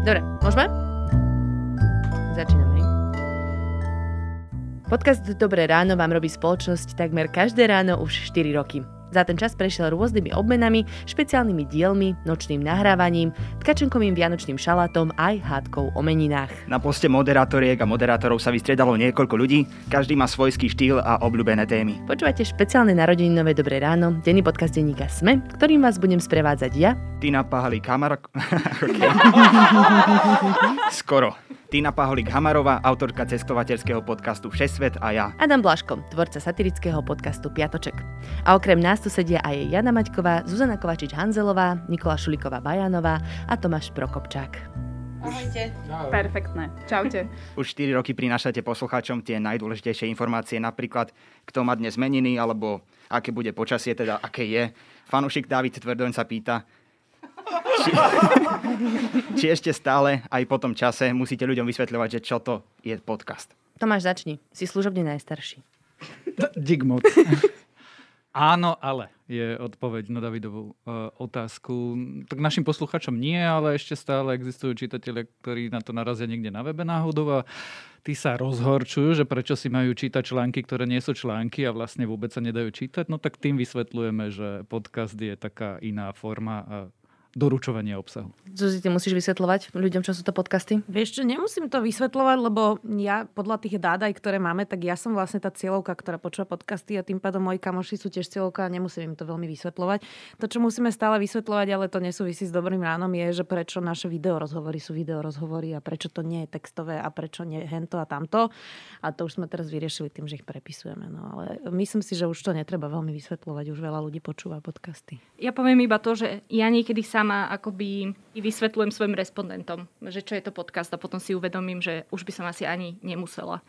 Dobre, môžeme? Začíname. Podcast Dobré ráno vám robí spoločnosť takmer každé ráno už 4 roky. Za ten čas prešiel rôznymi obmenami, špeciálnymi dielmi, nočným nahrávaním, tkačenkovým vianočným šalátom aj hádkou o meninách. Na poste moderátoriek a moderátorov sa vystriedalo niekoľko ľudí, každý má svojský štýl a obľúbené témy. Počúvate špeciálne narodeninové Dobré ráno, denný podcast denníka SME, ktorým vás budem sprevádzať ja. Tina Pahali Kamarok... Skoro. Tina Paholík Hamarová, autorka cestovateľského podcastu Všesvet a ja. Adam Blaško, tvorca satirického podcastu Piatoček. A okrem nás tu sedia aj Jana Maťková, Zuzana Kovačič-Hanzelová, Nikola Šuliková Bajanová a Tomáš Prokopčák. Ahojte. Perfektné. Čaute. Už 4 roky prinášate poslucháčom tie najdôležitejšie informácie, napríklad kto má dnes meniny, alebo aké bude počasie, teda aké je. Fanušik David Tvrdoň sa pýta, či, či ešte stále aj po tom čase musíte ľuďom vysvetľovať, že čo to je podcast. Tomáš, začni. Si služobne najstarší. Dig moc. Áno, ale je odpoveď na Davidovú uh, otázku. Tak našim posluchačom nie, ale ešte stále existujú čitatelia, ktorí na to narazia niekde na webe náhodou a tí sa rozhorčujú, že prečo si majú čítať články, ktoré nie sú články a vlastne vôbec sa nedajú čítať. No tak tým vysvetľujeme, že podcast je taká iná forma doručovania obsahu. Zuzi, ty musíš vysvetľovať ľuďom, čo sú to podcasty? Vieš čo, nemusím to vysvetľovať, lebo ja podľa tých dádaj, ktoré máme, tak ja som vlastne tá cieľovka, ktorá počúva podcasty a tým pádom moji kamoši sú tiež cieľovka a nemusím im to veľmi vysvetľovať. To, čo musíme stále vysvetľovať, ale to nesúvisí s dobrým ránom, je, že prečo naše video rozhovory sú video rozhovory a prečo to nie je textové a prečo nie hento a tamto. A to už sme teraz vyriešili tým, že ich prepisujeme. No, ale myslím si, že už to netreba veľmi vysvetľovať. Už veľa ľudí počúva podcasty. Ja poviem iba to, že ja niekedy sa sama akoby vysvetľujem svojim respondentom, že čo je to podcast a potom si uvedomím, že už by som asi ani nemusela,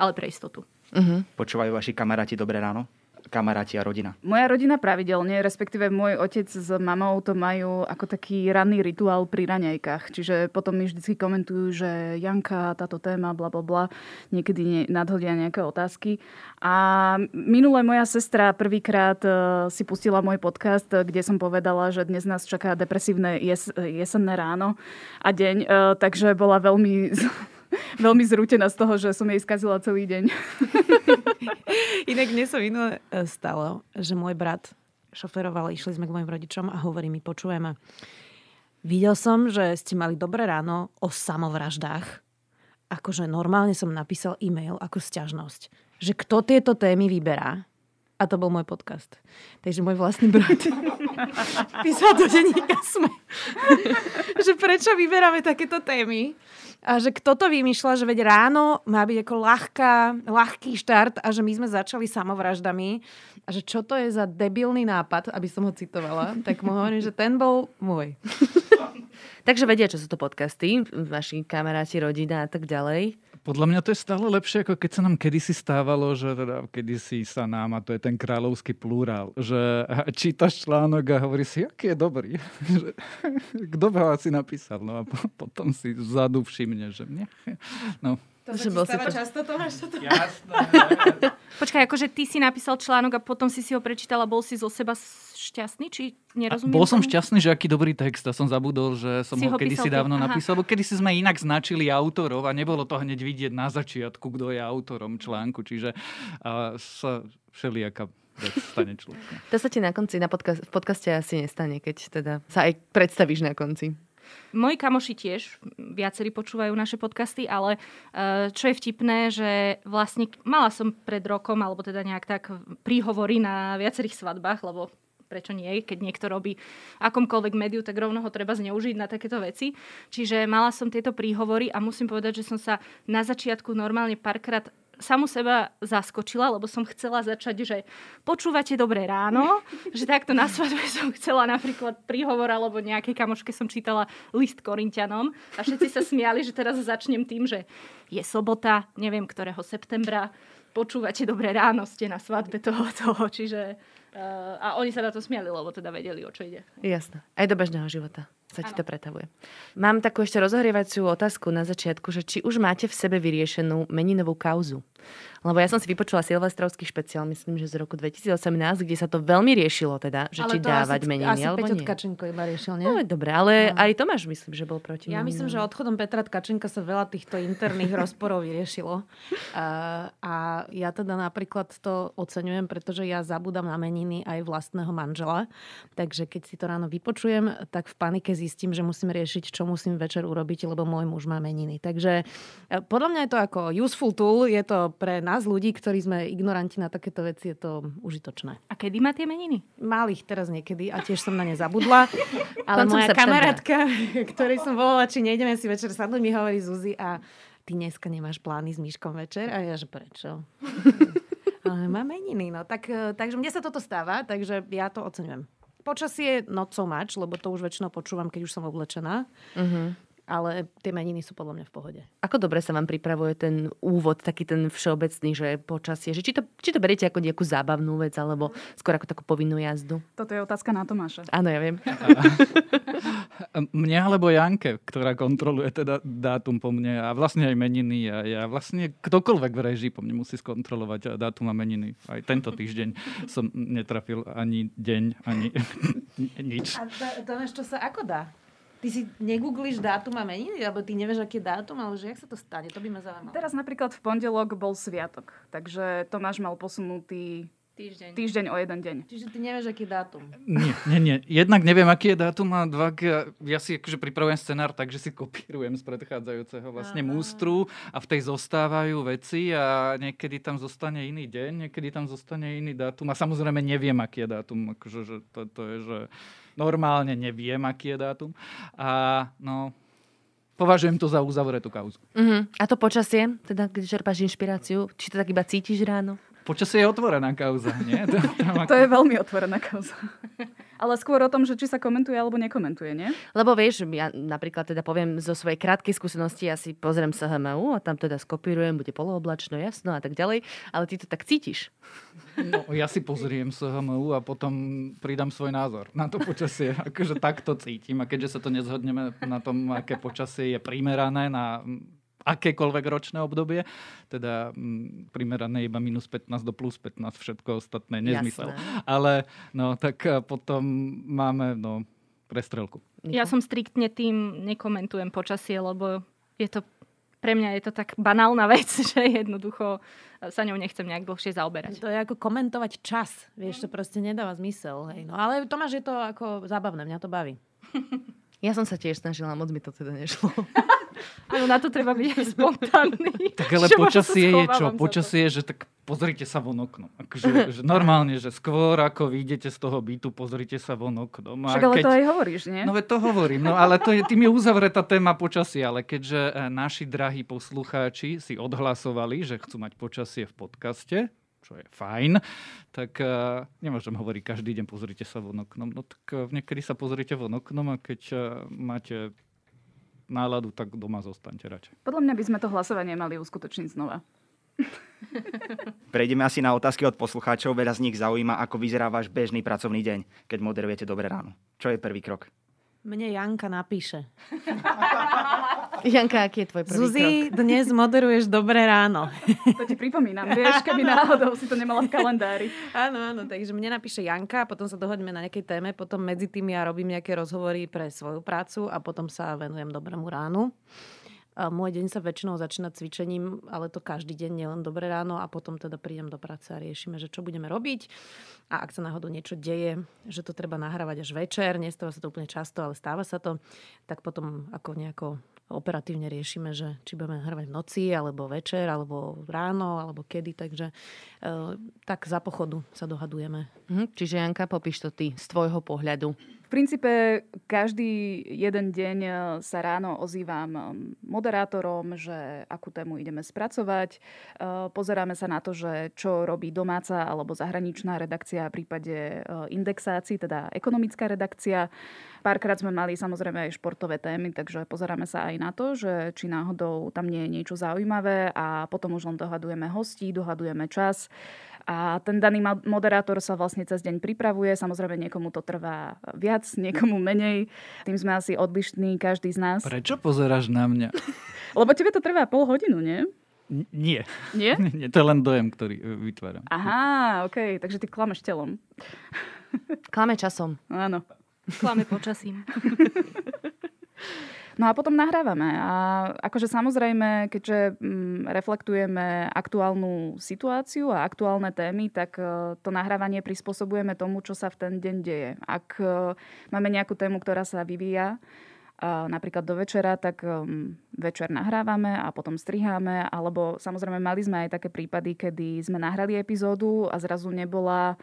ale pre istotu. Uh-huh. Počúvajú vaši kamaráti Dobré ráno? Kamaráti a rodina? Moja rodina pravidelne, respektíve môj otec s mamou to majú ako taký ranný rituál pri raňajkách. Čiže potom mi vždy komentujú, že Janka, táto téma, bla bla bla, niekedy nadhodia nejaké otázky. A minule moja sestra prvýkrát e, si pustila môj podcast, kde som povedala, že dnes nás čaká depresívne jes- jesenné ráno a deň, e, takže bola veľmi veľmi zrútená z toho, že som jej skazila celý deň. Inak dnes sa minule e, stalo, že môj brat šoferoval, išli sme k mojim rodičom a hovorí mi, počujeme, videl som, že ste mali dobré ráno o samovraždách. Akože normálne som napísal e-mail ako sťažnosť, že kto tieto témy vyberá. A to bol môj podcast. Takže môj vlastný brat písal do denníka sme, že prečo vyberáme takéto témy a že kto to vymýšľa, že veď ráno má byť ako ľahká, ľahký štart a že my sme začali samovraždami a že čo to je za debilný nápad, aby som ho citovala, tak mu hovorím, že ten bol môj. Takže vedia, čo sú to podcasty, vaši kamaráti, rodina a tak ďalej. Podľa mňa to je stále lepšie, ako keď sa nám kedysi stávalo, že teda kedysi sa nám, a to je ten kráľovský plurál, že čítaš článok a hovorí si, aký je dobrý. Kto ho asi napísal? No a potom si vzadu všimne, že nie. No, to sa ti stáva často, Tomáš? Toto? Jasné. Počkaj, akože ty si napísal článok a potom si si ho prečítal a bol si zo seba šťastný? Či nerozumiem? A bol som tomu? šťastný, že aký dobrý text a som zabudol, že som si ho, ho kedysi dávno Aha. napísal. Bo kedysi sme inak značili autorov a nebolo to hneď vidieť na začiatku, kto je autorom článku. Čiže a sa všelijaká stane človeku. To sa ti na konci na podcast, v podcaste asi nestane, keď teda sa aj predstavíš na konci. Moji kamoši tiež viacerí počúvajú naše podcasty, ale eh, čo je vtipné, že vlastne mala som pred rokom, alebo teda nejak tak príhovory na viacerých svadbách, lebo prečo nie, keď niekto robí akomkoľvek médiu, tak rovno ho treba zneužiť na takéto veci. Čiže mala som tieto príhovory a musím povedať, že som sa na začiatku normálne párkrát samu seba zaskočila, lebo som chcela začať, že počúvate dobré ráno, že takto na svadbe som chcela napríklad príhovor alebo nejakej kamoške som čítala list Korintianom a všetci sa smiali, že teraz začnem tým, že je sobota, neviem ktorého septembra, počúvate dobré ráno, ste na svadbe toho, toho, čiže uh, a oni sa na to smiali, lebo teda vedeli, o čo ide. Jasné. Aj do bežného života sa ti to pretavuje. Mám takú ešte rozhrievaciu otázku na začiatku, že či už máte v sebe vyriešenú meninovú kauzu. Lebo ja som si vypočula silvestrovský špeciál, myslím, že z roku 2018, kde sa to veľmi riešilo teda, že ale či dávať asi, meniny asi alebo Peťo nie. Tkačenko iba riešil, nie? No, dobre, ale No. aj Tomáš myslím, že bol proti Ja myslím, že odchodom Petra Tkačenka sa veľa týchto interných rozporov vyriešilo. A, a ja teda napríklad to oceňujem, pretože ja zabudám na meniny aj vlastného manžela. Takže keď si to ráno vypočujem, tak v panike zistím, že musím riešiť, čo musím večer urobiť, lebo môj muž má meniny. Takže e, podľa mňa je to ako useful tool, je to pre nás ľudí, ktorí sme ignoranti na takéto veci, je to užitočné. A kedy má tie meniny? Mal ich teraz niekedy a tiež som na ne zabudla. Ale Koncom moja septembra. kamarátka, ktorej som volala, či nejdeme si večer sadnúť, mi hovorí Zuzi a ty dneska nemáš plány s Myškom večer? A ja, že prečo? Ale má meniny, no. Tak, eh, takže mne sa toto stáva, takže ja to oceňujem. Počasie not so much, lebo to už väčšinou počúvam, keď už som oblečená. Mhm. Ale tie meniny sú podľa mňa v pohode. Ako dobre sa vám pripravuje ten úvod, taký ten všeobecný, že počasie, že či to, či to beriete ako nejakú zábavnú vec, alebo skôr ako takú povinnú jazdu? Toto je otázka na Tomáša. Áno, ja viem. Mne alebo Janke, ktorá kontroluje teda dátum po mne a vlastne aj meniny. A ja vlastne ktokoľvek v režii po mne musí skontrolovať dátum a meniny. Aj tento týždeň som netrafil ani deň, ani nič. A to, to vieš, čo sa ako dá? Ty si negoogliš dátum a meniny? Alebo ty nevieš, aký je dátum? Ale že jak sa to stane? To by ma zaujímalo. Teraz napríklad v pondelok bol sviatok, takže Tomáš mal posunutý Týždeň. týždeň o jeden deň. Čiže ty nevieš, aký je dátum. Nie, nie, nie. Jednak neviem, aký je dátum a dva, ja, ja si akože pripravujem scenár tak, že si kopírujem z predchádzajúceho vlastne Aha. mústru a v tej zostávajú veci a niekedy tam zostane iný deň, niekedy tam zostane iný dátum a samozrejme neviem, aký je dátum. Akože, že to, to je, že normálne neviem, aký je dátum. A no, považujem to za uzavretú kauzu. Uh-huh. A to počasie, teda keď čerpáš inšpiráciu, či to tak iba cítiš ráno? Počasie je otvorená kauza, nie? To, to, To je veľmi otvorená kauza. Ale skôr o tom, že či sa komentuje alebo nekomentuje, nie? Lebo vieš, ja napríklad teda poviem zo svojej krátkej skúsenosti, ja si pozriem SHMU a tam teda skopírujem, bude polooblačno, jasno a tak ďalej, ale ty to tak cítiš. No, ja si pozriem SHMU a potom pridám svoj názor na to počasie. Akože takto cítim. A keďže sa to nezhodneme na tom, aké počasie je primerané na akékoľvek ročné obdobie, teda mm, primerané iba minus 15 do plus 15, všetko ostatné nezmysel. Jasné. Ale no, tak a potom máme no, prestrelku. Ja som striktne tým nekomentujem počasie, lebo je to pre mňa je to tak banálna vec, že jednoducho sa ňou nechcem nejak dlhšie zaoberať. To je ako komentovať čas. Vieš, to proste nedáva zmysel. Hej. No, ale Tomáš, je to ako zábavné, mňa to baví. Ja som sa tiež snažila, moc mi to teda nešlo. Áno, na to treba byť aj spontánny. Tak ale počasie je čo? Počasie je, že tak pozrite sa von oknom. Akože, že normálne, že skôr ako vyjdete z toho bytu, pozrite sa von oknom. A Však ale to aj hovoríš, nie? No to hovorím, no ale to je, tým je uzavretá téma počasia, ale keďže e, naši drahí poslucháči si odhlasovali, že chcú mať počasie v podcaste, čo je fajn, tak uh, nemôžem hovoriť každý deň pozrite sa von oknom. No tak uh, niekedy sa pozrite von oknom a keď uh, máte náladu, tak doma zostaňte radšej. Podľa mňa by sme to hlasovanie mali uskutočniť znova. Prejdeme asi na otázky od poslucháčov. Veľa z nich zaujíma, ako vyzerá váš bežný pracovný deň, keď moderujete Dobré ráno. Čo je prvý krok? Mne Janka napíše. Janka, aký je tvoj prvý Zuzi, krok? dnes moderuješ Dobré ráno. To ti pripomínam, vieš, keby náhodou si to nemala v kalendári. Áno, áno, takže mne napíše Janka, potom sa dohodneme na nejakej téme, potom medzi tým ja robím nejaké rozhovory pre svoju prácu a potom sa venujem Dobrému ránu. Môj deň sa väčšinou začína cvičením, ale to každý deň, nielen dobré ráno a potom teda prídem do práce a riešime, že čo budeme robiť. A ak sa náhodou niečo deje, že to treba nahrávať až večer, nestáva sa to úplne často, ale stáva sa to, tak potom ako nejako operatívne riešime, že či budeme nahrávať v noci, alebo večer, alebo ráno, alebo kedy. Takže e, tak za pochodu sa dohadujeme. Mhm, čiže Janka, popíš to ty z tvojho pohľadu. Princípe každý jeden deň eh, sa ráno ozývam eh, moderátorom, že akú tému ideme spracovať. Eh, Pozeráme sa na to, že čo robí domáca alebo zahraničná redakcia v prípade indexácií, teda ekonomická redakcia. Párkrát sme mali samozrejme aj športové témy, takže pozeráme sa aj na to, že či náhodou tam nie je niečo zaujímavé a potom už len dohadujeme hostí, dohadujeme čas. A ten daný moderátor sa vlastne cez deň pripravuje. Samozrejme, niekomu to trvá viac, niekomu menej. Tým sme asi odlišní, každý z nás. Prečo pozeráš na mňa? Lebo tebe to trvá pol hodinu, nie? N- nie. Nie? nie. To je len dojem, ktorý e, vytváram. Aha, OK, takže ty klameš telom. Klame časom. Áno. Klame počasím. No a potom nahrávame. A akože samozrejme, keďže mm, reflektujeme aktuálnu situáciu a aktuálne témy, tak e, to nahrávanie prispôsobujeme tomu, čo sa v ten deň deje. Ak e, máme nejakú tému, ktorá sa vyvíja, napríklad do večera, tak večer nahrávame a potom striháme, alebo samozrejme mali sme aj také prípady, kedy sme nahrali epizódu a zrazu nebola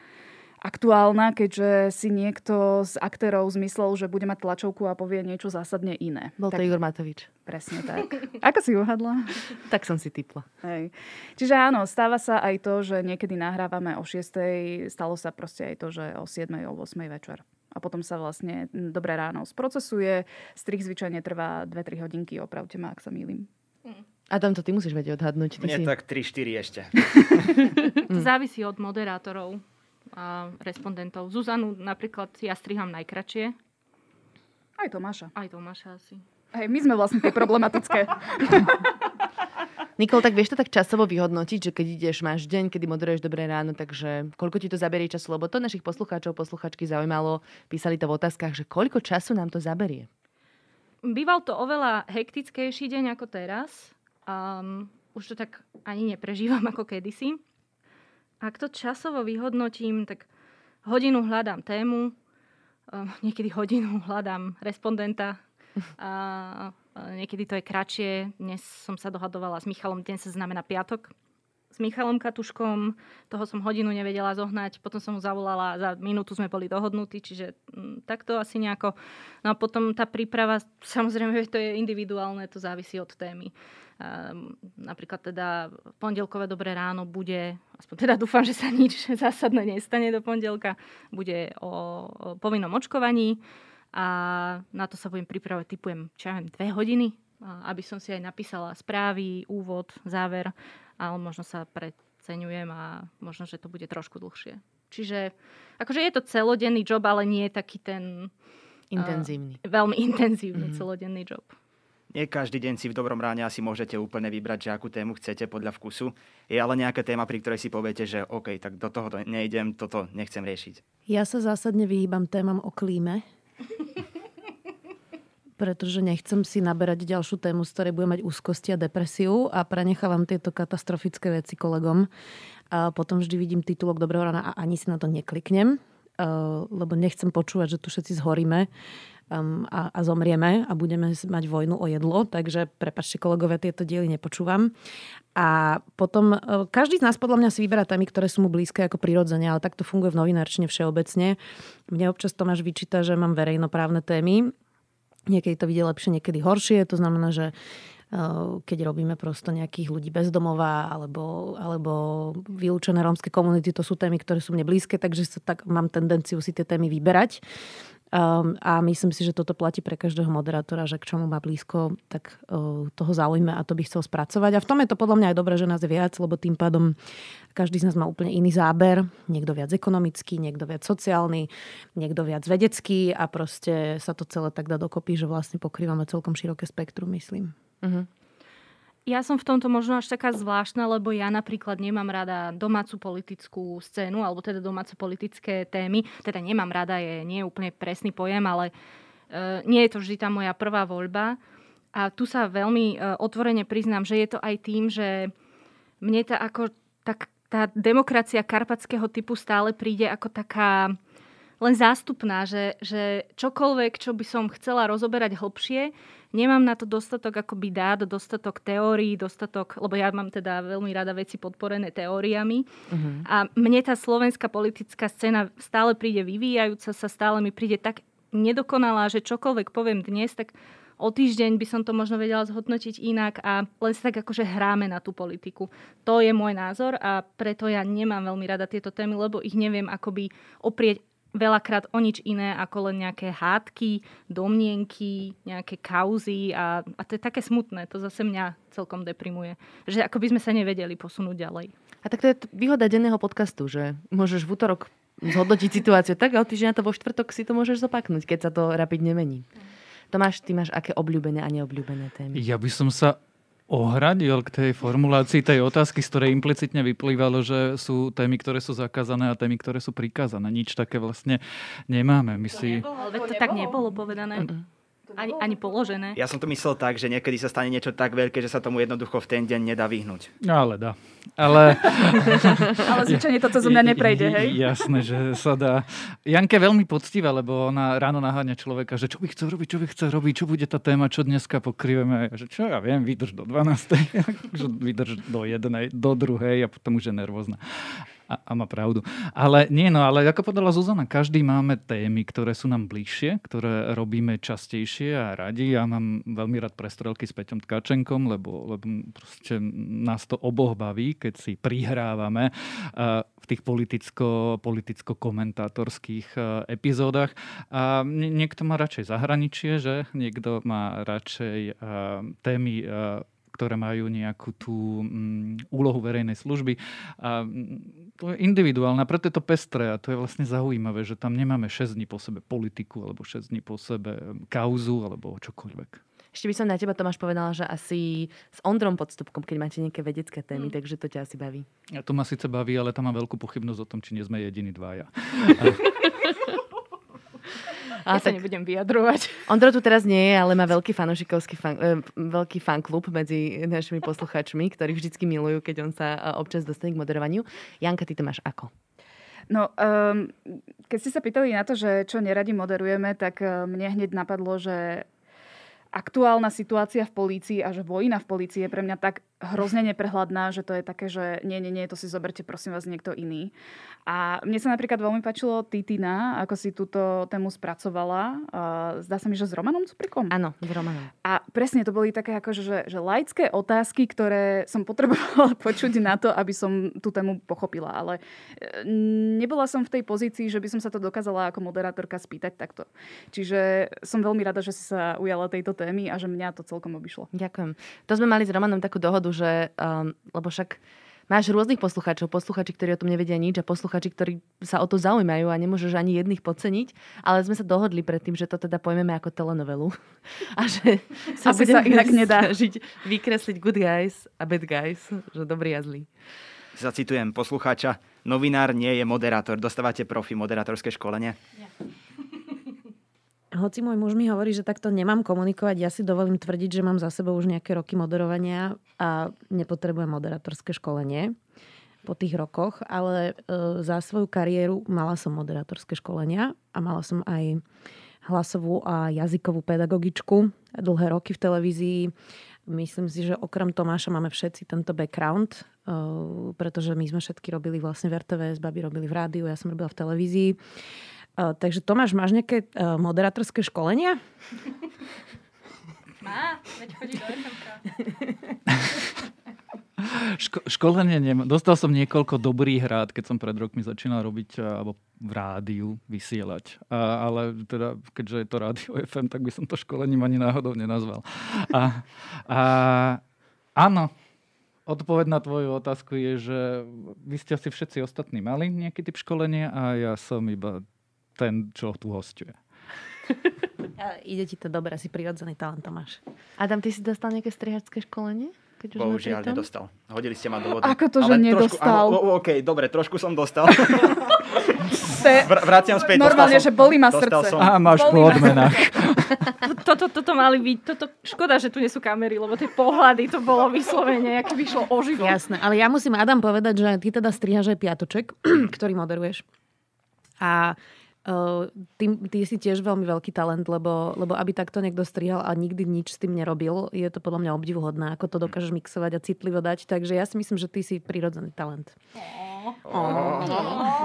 aktuálna, keďže si niekto z aktérov zmyslel, že bude mať tlačovku a povie niečo zásadne iné. Bol to tak, Igor Matovič. Presne tak. Ako si uhadla? tak som si typla. Hej. Čiže áno, stáva sa aj to, že niekedy nahrávame o 6. Stalo sa proste aj to, že o 7. o 8. večer. A potom sa vlastne dobré ráno sprocesuje. Strich zvyčajne trvá 2-3 hodinky, opravte ma, ak sa mýlim. Adam, to ty musíš vedieť odhadnúť. Ty Mne si... tak 3-4 ešte. To závisí od moderátorov a respondentov. Zuzanu napríklad ja striham najkračšie. Aj Tomáša. Aj Tomáša asi. Hej, my sme vlastne tie problematické. Nikol, tak vieš to tak časovo vyhodnotiť, že keď ideš, máš deň, kedy moderuješ dobré ráno, takže koľko ti to zaberie času? Lebo to našich poslucháčov, posluchačky zaujímalo, písali to v otázkach, že koľko času nám to zaberie? Býval to oveľa hektickejší deň ako teraz. Um, už to tak ani neprežívam ako kedysi. Ak to časovo vyhodnotím, tak hodinu hľadám tému, um, niekedy hodinu hľadám respondenta a niekedy to je kratšie. Dnes som sa dohadovala s Michalom, dnes sa znamená piatok. S Michalom Katuškom, toho som hodinu nevedela zohnať, potom som mu zavolala, za minútu sme boli dohodnutí, čiže m, takto asi nejako. No a potom tá príprava, samozrejme, to je individuálne, to závisí od témy. Um, napríklad teda pondelkové dobré ráno bude, aspoň teda dúfam, že sa nič zásadné nestane do pondelka, bude o, o povinnom očkovaní a na to sa budem pripravať, typujem, čo ja viem, dve hodiny, aby som si aj napísala správy, úvod, záver, ale možno sa preceňujem a možno, že to bude trošku dlhšie. Čiže akože je to celodenný job, ale nie je taký ten... Intenzívny. Uh, veľmi intenzívny mm. celodenný job. Nie každý deň si v dobrom ráne asi môžete úplne vybrať, že akú tému chcete podľa vkusu. Je ale nejaká téma, pri ktorej si poviete, že OK, tak do toho nejdem, toto nechcem riešiť. Ja sa zásadne vyhýbam témam o klíme pretože nechcem si naberať ďalšiu tému, z ktorej budem mať úzkosti a depresiu a prenechávam tieto katastrofické veci kolegom. A potom vždy vidím titulok Dobrého rána a ani si na to nekliknem, lebo nechcem počúvať, že tu všetci zhoríme um, a, a zomrieme a budeme mať vojnu o jedlo, takže prepačte kolegovia, tieto diely nepočúvam. A potom e, každý z nás podľa mňa si vyberá témy, ktoré sú mu blízke ako prirodzene, ale takto funguje v novinárčine všeobecne. Mne občas Tomáš vyčíta, že mám verejnoprávne témy. Niekedy to vidie lepšie, niekedy horšie. To znamená, že e, keď robíme prosto nejakých ľudí bezdomová alebo, alebo vylúčené rómske komunity, to sú témy, ktoré sú mne blízke, takže sa tak mám tendenciu si tie témy vyberať. Um, a myslím si, že toto platí pre každého moderátora, že k čomu má blízko, tak uh, toho zaujme a to by chcel spracovať. A v tom je to podľa mňa aj dobré, že nás je viac, lebo tým pádom každý z nás má úplne iný záber. Niekto viac ekonomický, niekto viac sociálny, niekto viac vedecký a proste sa to celé tak dá dokopy, že vlastne pokrývame celkom široké spektrum, myslím. Uh-huh. Ja som v tomto možno až taká zvláštna, lebo ja napríklad nemám rada domácu politickú scénu, alebo teda domáce politické témy. Teda nemám rada, je nie je úplne presný pojem, ale uh, nie je to vždy tá moja prvá voľba. A tu sa veľmi uh, otvorene priznám, že je to aj tým, že mne tá, ako, tak, tá demokracia karpatského typu stále príde ako taká len zástupná, že, že čokoľvek, čo by som chcela rozoberať hlbšie, nemám na to dostatok akoby dát, dostatok teórií, dostatok, lebo ja mám teda veľmi rada veci podporené teóriami. Uh-huh. A mne tá slovenská politická scéna stále príde vyvíjajúca sa, stále mi príde tak nedokonalá, že čokoľvek poviem dnes, tak o týždeň by som to možno vedela zhodnotiť inak a len sa tak akože hráme na tú politiku. To je môj názor a preto ja nemám veľmi rada tieto témy, lebo ich neviem akoby oprieť veľakrát o nič iné ako len nejaké hádky, domnienky, nejaké kauzy a, a to je také smutné. To zase mňa celkom deprimuje. Že ako by sme sa nevedeli posunúť ďalej. A tak to je výhoda denného podcastu, že môžeš v útorok zhodnotiť situáciu tak a o týždeň to vo štvrtok si to môžeš zopaknúť, keď sa to rapidne mení. Tomáš, ty máš aké obľúbené a neobľúbené témy? Ja by som sa ohradil k tej formulácii tej otázky, z ktorej implicitne vyplývalo, že sú témy, ktoré sú zakázané a témy, ktoré sú prikázané. Nič také vlastne nemáme. My si... Ale to tak nebolo povedané. Ani, ani položené. Ja som to myslel tak, že niekedy sa stane niečo tak veľké, že sa tomu jednoducho v ten deň nedá vyhnúť. No ale dá. Ale... ale zvyčajne toto zo mňa neprejde, hej? Jasné, že sa dá. Janke je veľmi poctivá, lebo ona ráno naháňa človeka, že čo by chcel robiť, čo by chcel robiť, čo bude tá téma, čo dneska pokrýveme. Že čo ja viem, vydrž do 12. vydrž do 1. do 2. a potom už je nervózna a, a má pravdu. Ale nie, no ale ako povedala Zuzana, každý máme témy, ktoré sú nám bližšie, ktoré robíme častejšie a radi. Ja mám veľmi rád prestrelky s Peťom Tkačenkom, lebo, lebo proste nás to oboch baví, keď si prihrávame v tých politicko, politicko-komentátorských epizódach. A niekto má radšej zahraničie, že niekto má radšej témy ktoré majú nejakú tú um, úlohu verejnej služby. A mm, to je individuálne, preto je to pestré a to je vlastne zaujímavé, že tam nemáme 6 dní po sebe politiku alebo 6 dní po sebe kauzu alebo čokoľvek. Ešte by som na teba, Tomáš, povedala, že asi s Ondrom Podstupkom, keď máte nejaké vedecké témy, mm. takže to ťa asi baví. Ja to ma síce baví, ale tam mám veľkú pochybnosť o tom, či nie sme jediní dvaja. Ja sa nebudem vyjadrovať. Ondro tu teraz nie je, ale má veľký fanošikovský fan, e, veľký fanklub medzi našimi posluchačmi, ktorí vždycky milujú, keď on sa e, občas dostane k moderovaniu. Janka, ty to máš ako? No, um, keď ste sa pýtali na to, že čo neradi moderujeme, tak uh, mne hneď napadlo, že aktuálna situácia v polícii a že vojna v polícii je pre mňa tak hrozne neprehľadná, že to je také, že nie, nie, nie, to si zoberte prosím vás niekto iný. A mne sa napríklad veľmi páčilo Titina, ako si túto tému spracovala. Zdá sa mi, že s Romanom Cuprikom? Áno, s Romanom. A presne to boli také ako, že, že laické otázky, ktoré som potrebovala počuť na to, aby som tú tému pochopila. Ale e, nebola som v tej pozícii, že by som sa to dokázala ako moderátorka spýtať takto. Čiže som veľmi rada, že si sa ujala tejto témy a že mňa to celkom obišlo. Ďakujem. To sme mali s Romanom takú dohodu, že um, lebo však máš rôznych poslucháčov, posluchači, ktorí o tom nevedia nič a posluchači, ktorí sa o to zaujímajú a nemôžeš ani jedných podceniť, ale sme sa dohodli predtým, že to teda pojmeme ako telenovelu a že sa Asi sa inak nedá žiť, vykresliť good guys a bad guys, že dobrý a zlý. Zacitujem poslucháča, novinár nie je moderátor. Dostávate profi moderátorské školenie? Nie hoci môj muž mi hovorí, že takto nemám komunikovať, ja si dovolím tvrdiť, že mám za sebou už nejaké roky moderovania a nepotrebujem moderátorské školenie po tých rokoch, ale e, za svoju kariéru mala som moderátorské školenia a mala som aj hlasovú a jazykovú pedagogičku dlhé roky v televízii. Myslím si, že okrem Tomáša máme všetci tento background, e, pretože my sme všetky robili vlastne v RTVS, babi robili v rádiu, ja som robila v televízii. Uh, takže Tomáš, máš nejaké uh, moderátorské školenia? Má, veď chodí do Ško- školenie nemám. Dostal som niekoľko dobrých rád, keď som pred rokmi začínal robiť alebo v rádiu vysielať. A, ale teda, keďže je to rádio FM, tak by som to školením ani náhodou nenazval. A, a áno, odpoveď na tvoju otázku je, že vy ste asi všetci ostatní mali nejaký typ školenia a ja som iba ten, čo tu hostuje. ide ti to dobre, si prirodzený talent, Tomáš. Adam, ty si dostal nejaké strihačské školenie? Keď už Bohužiaľ, nedostal. Hodili ste ma do vody. Ako to, že Ale nedostal? Trošku, áno, OK, dobre, trošku som dostal. Vr- vraciam späť. Normálne, som, že boli ma srdce. Som. A máš po odmenách. toto, toto mali byť, toto, škoda, že tu nie sú kamery, lebo tie pohľady, to bolo vyslovene, ako vyšlo o život. Jasné, ale ja musím Adam povedať, že ty teda strihaš aj piatoček, ktorý moderuješ. A ty, ty si tiež veľmi veľký talent, lebo, lebo aby takto niekto strihal a nikdy nič s tým nerobil, je to podľa mňa obdivuhodné, ako to dokážeš mixovať a citlivo dať. Takže ja si myslím, že ty si prirodzený talent. Oh.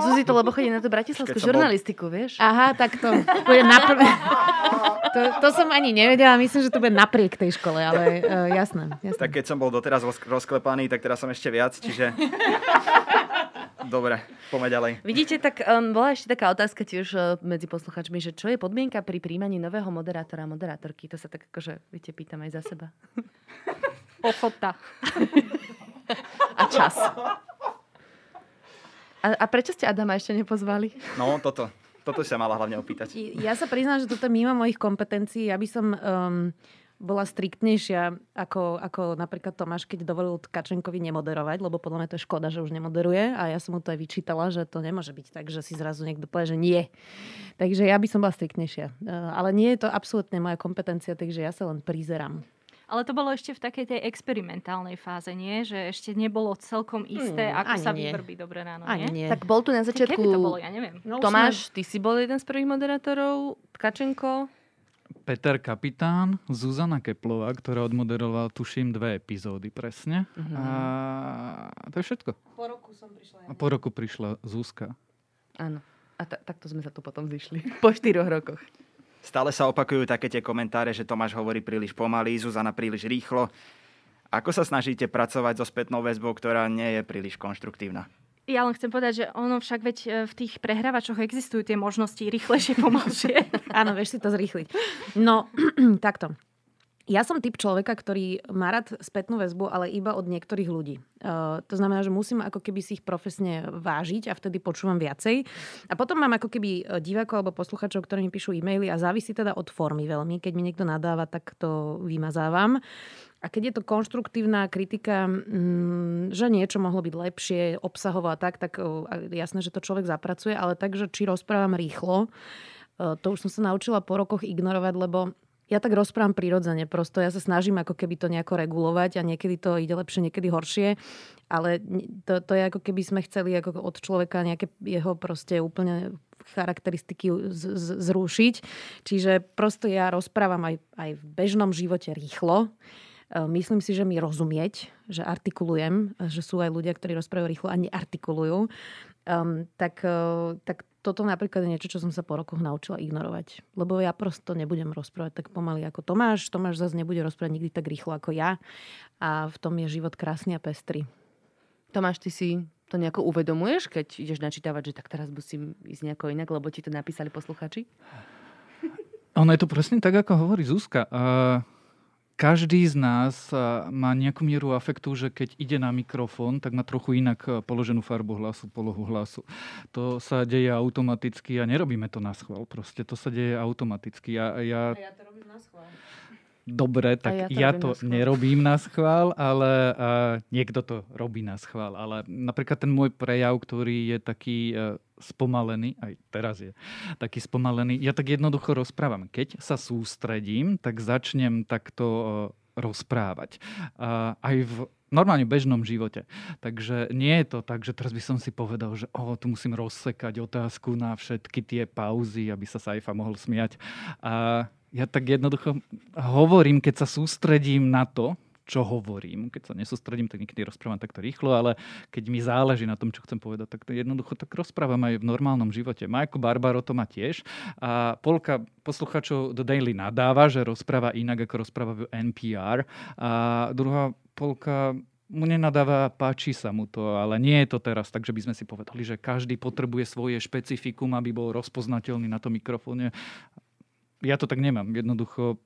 Zuzi to, lebo chodí na tú bratislavskú žurnalistiku, bol... vieš? Aha, tak to bude napr- to, to som ani nevedela, myslím, že to bude napriek tej škole, ale uh, jasné, jasné. Tak keď som bol doteraz rozklepaný, tak teraz som ešte viac, čiže... Dobre, poďme ďalej. Vidíte, tak um, bola ešte taká otázka tiež uh, medzi posluchačmi, že čo je podmienka pri príjmaní nového moderátora a moderátorky? To sa tak akože, viete, pýtam aj za seba. Ochota. a čas. A, a prečo ste Adama ešte nepozvali? No, toto. Toto sa mala hlavne opýtať. Ja sa priznám, že toto je mimo mojich kompetencií. Ja by som um, bola striktnejšia ako, ako napríklad Tomáš, keď dovolil Tkačenkovi nemoderovať, lebo podľa mňa to je škoda, že už nemoderuje a ja som mu to aj vyčítala, že to nemôže byť tak, že si zrazu niekto povie, že nie. Takže ja by som bola striktnejšia. E, ale nie je to absolútne moja kompetencia, takže ja sa len prizerám. Ale to bolo ešte v takej tej experimentálnej fáze, nie? Že ešte nebolo celkom isté, Hmm, ako sa nie. vyvrbí dobre ráno, Ani nie? nie. Tak bol tu na začiatku... Kedy to bolo, ja neviem. No, Tomáš, ty si bol jeden z prvých moderátorov, Tkačenko. Peter Kapitán, Zuzana Keplová, ktorá odmoderovala, tuším, dve epizódy presne. Mhm. A to je všetko. Po roku som prišla. A po roku prišla Zuzka. Áno. A ta- takto sme sa tu potom zišli. Po štyroch rokoch. Stále sa opakujú také tie komentáre, že Tomáš hovorí príliš pomaly, Zuzana príliš rýchlo. Ako sa snažíte pracovať so spätnou väzbou, ktorá nie je príliš konštruktívna? Ja len chcem povedať, že ono však veď e, v tých prehrávačoch existujú tie možnosti rýchlejšie, pomalšie. Áno, vieš si to zrýchliť. No, takto. Ja som typ človeka, ktorý má rád spätnú väzbu, ale iba od niektorých ľudí. Uh, to znamená, že musím ako keby si ich profesne vážiť a vtedy počúvam viacej. A potom mám ako keby e, divákov alebo posluchačov, ktorí mi píšu e-maily a závisí teda od formy veľmi. Keď mi niekto nadáva, tak to vymazávam. A keď je to konštruktívna kritika, mm, že niečo mohlo byť lepšie, obsahovo a tak, tak a jasné, že to človek zapracuje, ale takže či rozprávam rýchlo, e, to už som sa naučila po rokoch ignorovať, lebo ja tak rozprávam prirodzene, prosto ja sa snažím ako keby to nejako regulovať a niekedy to ide lepšie, niekedy horšie, ale to, to je ako keby sme chceli ako od človeka nejaké jeho proste úplne charakteristiky z, z, zrušiť. Čiže prosto ja rozprávam aj, aj v bežnom živote rýchlo. E, Myslím si, že mi rozumieť, že artikulujem, že sú aj ľudia, ktorí rozprávajú rýchlo a neartikulujú. Um, tak, uh, tak toto napríklad je niečo, čo som sa po rokoch naučila ignorovať. Lebo ja prosto nebudem rozprávať tak pomaly ako Tomáš. Tomáš zase nebude rozprávať nikdy tak rýchlo ako ja. A v tom je život krásny a pestrý. Tomáš, ty si to nejako uvedomuješ, keď ideš načítavať, že tak teraz musím ísť nejako inak, lebo ti to napísali posluchači? Ono je to presne tak, ako hovorí Zuzka. Uh, každý z nás má nejakú mieru afektu, že keď ide na mikrofón, tak má trochu inak položenú farbu hlasu, polohu hlasu. To sa deje automaticky a nerobíme to na schvál. Proste to sa deje automaticky. Ja, ja... ja to robím na schvál. Dobre, ja tak to ja to na schvál. nerobím na schvál, ale uh, niekto to robí na schvál. Ale napríklad ten môj prejav, ktorý je taký uh, spomalený, aj teraz je taký spomalený, ja tak jednoducho rozprávam. Keď sa sústredím, tak začnem takto uh, rozprávať. Uh, aj v normálne bežnom živote. Takže nie je to tak, že teraz by som si povedal, že oh, tu musím rozsekať otázku na všetky tie pauzy, aby sa Saifa mohol smiať. A ja tak jednoducho hovorím, keď sa sústredím na to, čo hovorím. Keď sa nesústredím, tak niekedy rozprávam takto rýchlo, ale keď mi záleží na tom, čo chcem povedať, tak jednoducho tak rozprávam aj v normálnom živote. Majko Barbaro to má tiež. A polka posluchačov do Daily nadáva, že rozpráva inak, ako rozpráva v NPR. A druhá polka mu nenadáva, páči sa mu to, ale nie je to teraz, takže by sme si povedali, že každý potrebuje svoje špecifikum, aby bol rozpoznateľný na tom mikrofóne. Ja to tak nemám. Jednoducho,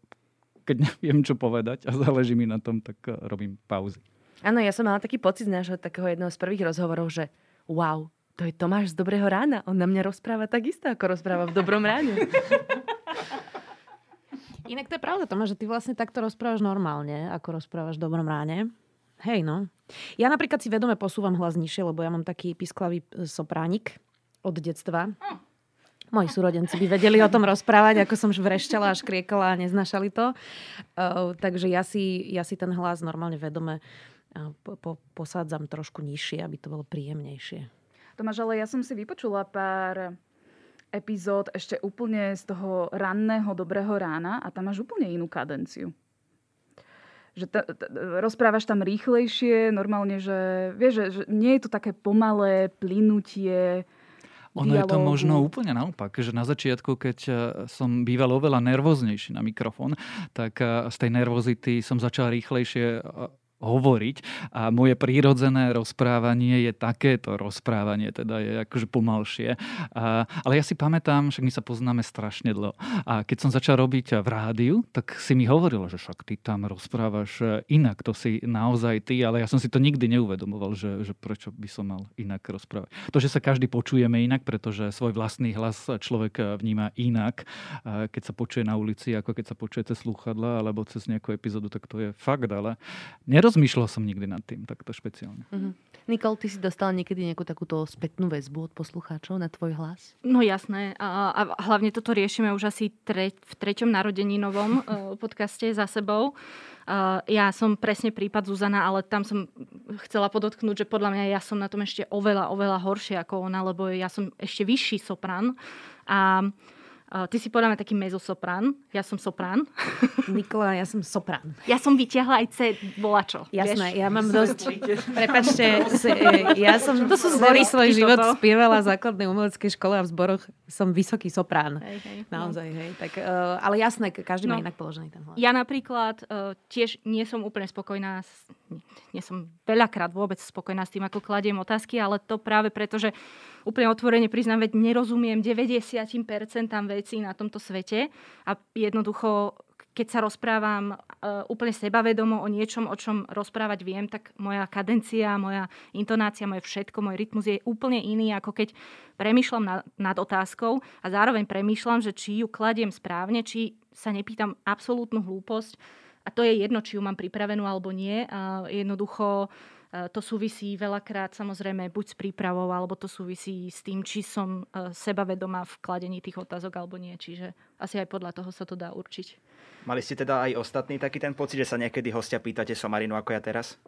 keď neviem, čo povedať a záleží mi na tom, tak eh, robím pauzy. Áno, ja som mala taký pocit z nášho takého jedného z prvých rozhovorov, že wow, to je Tomáš z Dobrého rána. On na mňa rozpráva takisto, ako rozpráva v Dobrom ráne. Inak to je pravda, Tomáš, že ty vlastne takto rozprávaš normálne, ako rozprávaš v dobrom ráne. Hej, no. Ja napríklad si vedome posúvam hlas nižšie, lebo ja mám taký pisklavý e, sopránik od detstva. Moji súrodenci by vedeli o tom rozprávať, ako som vrešťala a škriekala a neznašali to. Uh, takže ja si, ja si ten hlas normálne vedome uh, po, po, posádzam trošku nižšie, aby to bolo príjemnejšie. Tomáš, ale ja som si vypočula pár epizód ešte úplne z toho ranného dobrého rána a tam máš úplne inú kadenciu. Že ta, ta, rozprávaš tam rýchlejšie, normálne, že, vieš, že, že nie je to také pomalé plynutie Ono je to možno úplne naopak, že na začiatku, keď eh, som býval oveľa nervóznejší na mikrofón, tak eh, z tej nervozity som začal rýchlejšie eh, hovoriť a moje prírodzené rozprávanie je takéto rozprávanie, teda je akože pomalšie. A, ale ja si pamätám, však my sa poznáme strašne dlho. A keď som začal robiť v rádiu, tak si mi hovorilo, že však ty tam rozprávaš inak, to si naozaj ty, ale ja som si to nikdy neuvedomoval, že, že prečo by som mal inak rozprávať. To, že sa každý počujeme inak, pretože svoj vlastný hlas človek vníma inak, keď sa počuje na ulici, ako keď sa počuje cez slúchadla alebo cez nejakú epizódu, tak to je fakt, ale nerozmýšľal som nikdy nad tým takto špeciálne. Mm-hmm. Nikol, ty si dostala niekedy nejakú takúto spätnú väzbu od poslucháčov na tvoj hlas? No jasné. A, a hlavne toto riešime už asi tre, v treťom narodeninovom uh, podcaste za sebou. Uh, ja som presne prípad Zuzana, ale tam som chcela podotknúť, že podľa mňa ja som na tom ešte oveľa, oveľa horšie ako ona, lebo ja som ešte vyšší sopran. A Uh, ty si podáme taký mezosoprán, ja som soprán. Nikola, ja som soprán. Ja som vytiahla aj C volačo. Jasné, vieš? ja mám dosť... Prepačte, ja som to sú celý svoj život toto. spievala v základnej umeleckej škole a v zboroch som vysoký soprán. Hej, hej, no. Naozaj, hej. Tak, uh, ale jasné, každý no. má inak položený ten hlas. Ja napríklad uh, tiež nie som úplne spokojná, s, nie som veľakrát vôbec spokojná s tým, ako kladiem otázky, ale to práve preto, že úplne otvorene priznám, veď nerozumiem 90% vecí na tomto svete a jednoducho keď sa rozprávam uh, úplne sebavedomo o niečom, o čom rozprávať viem, tak moja kadencia, moja intonácia, moje všetko, môj rytmus je úplne iný, ako keď premýšľam nad, otázkou a zároveň premýšľam, že či ju kladiem správne, či sa nepýtam absolútnu hlúposť. A to je jedno, či ju mám pripravenú alebo nie. Jednoducho Eh, to súvisí veľakrát samozrejme buď s prípravou, alebo to súvisí s tým, či som eh, sebavedomá v kladení tých otázok alebo nie. Čiže asi aj podľa toho sa to dá určiť. Mali ste teda aj ostatní taký ten pocit, že sa niekedy hostia pýtate somarinu ako ja teraz?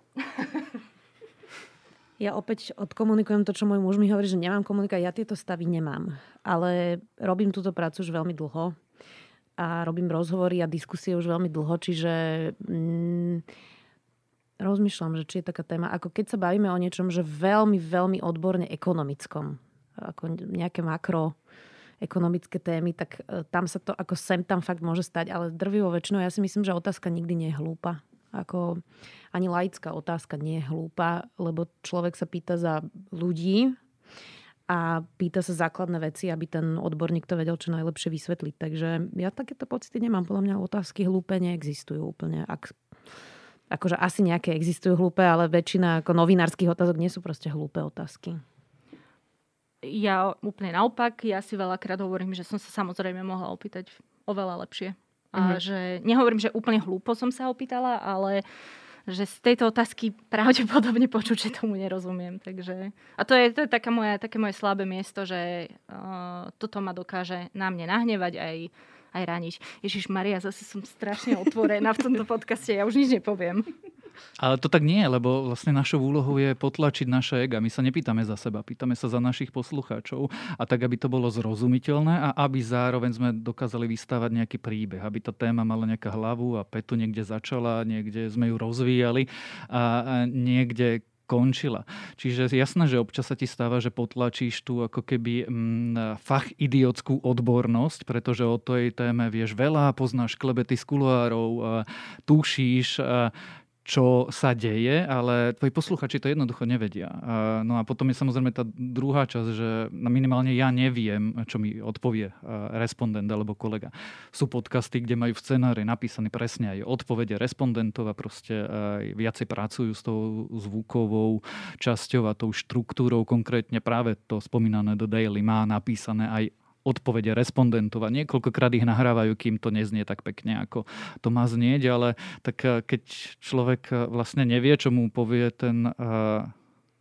Ja opäť odkomunikujem to, čo môj muž mi hovorí, že nemám komunikovať. Ja tieto stavy nemám. Ale robím túto prácu už veľmi dlho. A robím rozhovory a diskusie už veľmi dlho, čiže... Mm, rozmýšľam, že či je taká téma, ako keď sa bavíme o niečom, že veľmi, veľmi odborne ekonomickom, ako nejaké makro ekonomické témy, tak e, tam sa to ako sem tam fakt môže stať, ale drvivo väčšinou ja si myslím, že otázka nikdy nie je hlúpa. Ako ani laická otázka nie je hlúpa, lebo človek sa pýta za ľudí a pýta sa základné veci, aby ten odborník to vedel čo najlepšie vysvetliť. Takže ja takéto pocity nemám. Podľa mňa otázky hlúpe neexistujú úplne. Ak akože asi nejaké existujú hlúpe, ale väčšina ako novinárskych otázok nie sú proste hlúpe otázky. Ja úplne naopak, ja si veľakrát hovorím, že som sa samozrejme mohla opýtať oveľa lepšie. Mm-hmm. A mhm. že nehovorím, že úplne hlúpo som sa opýtala, ale že z tejto otázky pravdepodobne počuť, že tomu nerozumiem. Takže, a to je, to je také, moje, také moje slabé miesto, že uh, toto ma dokáže na mne nahnevať aj aj raniť. Ježiš Maria, zase som strašne otvorená v tomto podcaste, ja už nič nepoviem. Ale to tak nie, lebo vlastne našou úlohou je potlačiť naše ega. My sa nepýtame za seba, pýtame sa za našich poslucháčov a tak, aby to bolo zrozumiteľné a aby zároveň sme dokázali vystávať nejaký príbeh, aby tá téma mala nejaká hlavu a petu niekde začala, niekde sme ju rozvíjali a niekde končila. Čiže jasné, že občas sa ti stáva, že potlačíš tú ako keby mm, fach idiotskú odbornosť, pretože o tej téme vieš veľa, poznáš klebety z kuloárov, tušíš, čo sa deje, ale tvoji posluchači to jednoducho nevedia. No a potom je samozrejme tá druhá časť, že minimálne ja neviem, čo mi odpovie respondent alebo kolega. Sú podcasty, kde majú v scenári napísané presne aj odpovede respondentov a proste viacej pracujú s tou zvukovou časťou a tou štruktúrou. Konkrétne práve to spomínané do Daily má napísané aj odpovede respondentov a niekoľkokrát ich nahrávajú, kým to neznie tak pekne, ako to má znieť, ale tak eh, keď človek eh, vlastne nevie, čo mu povie ten eh,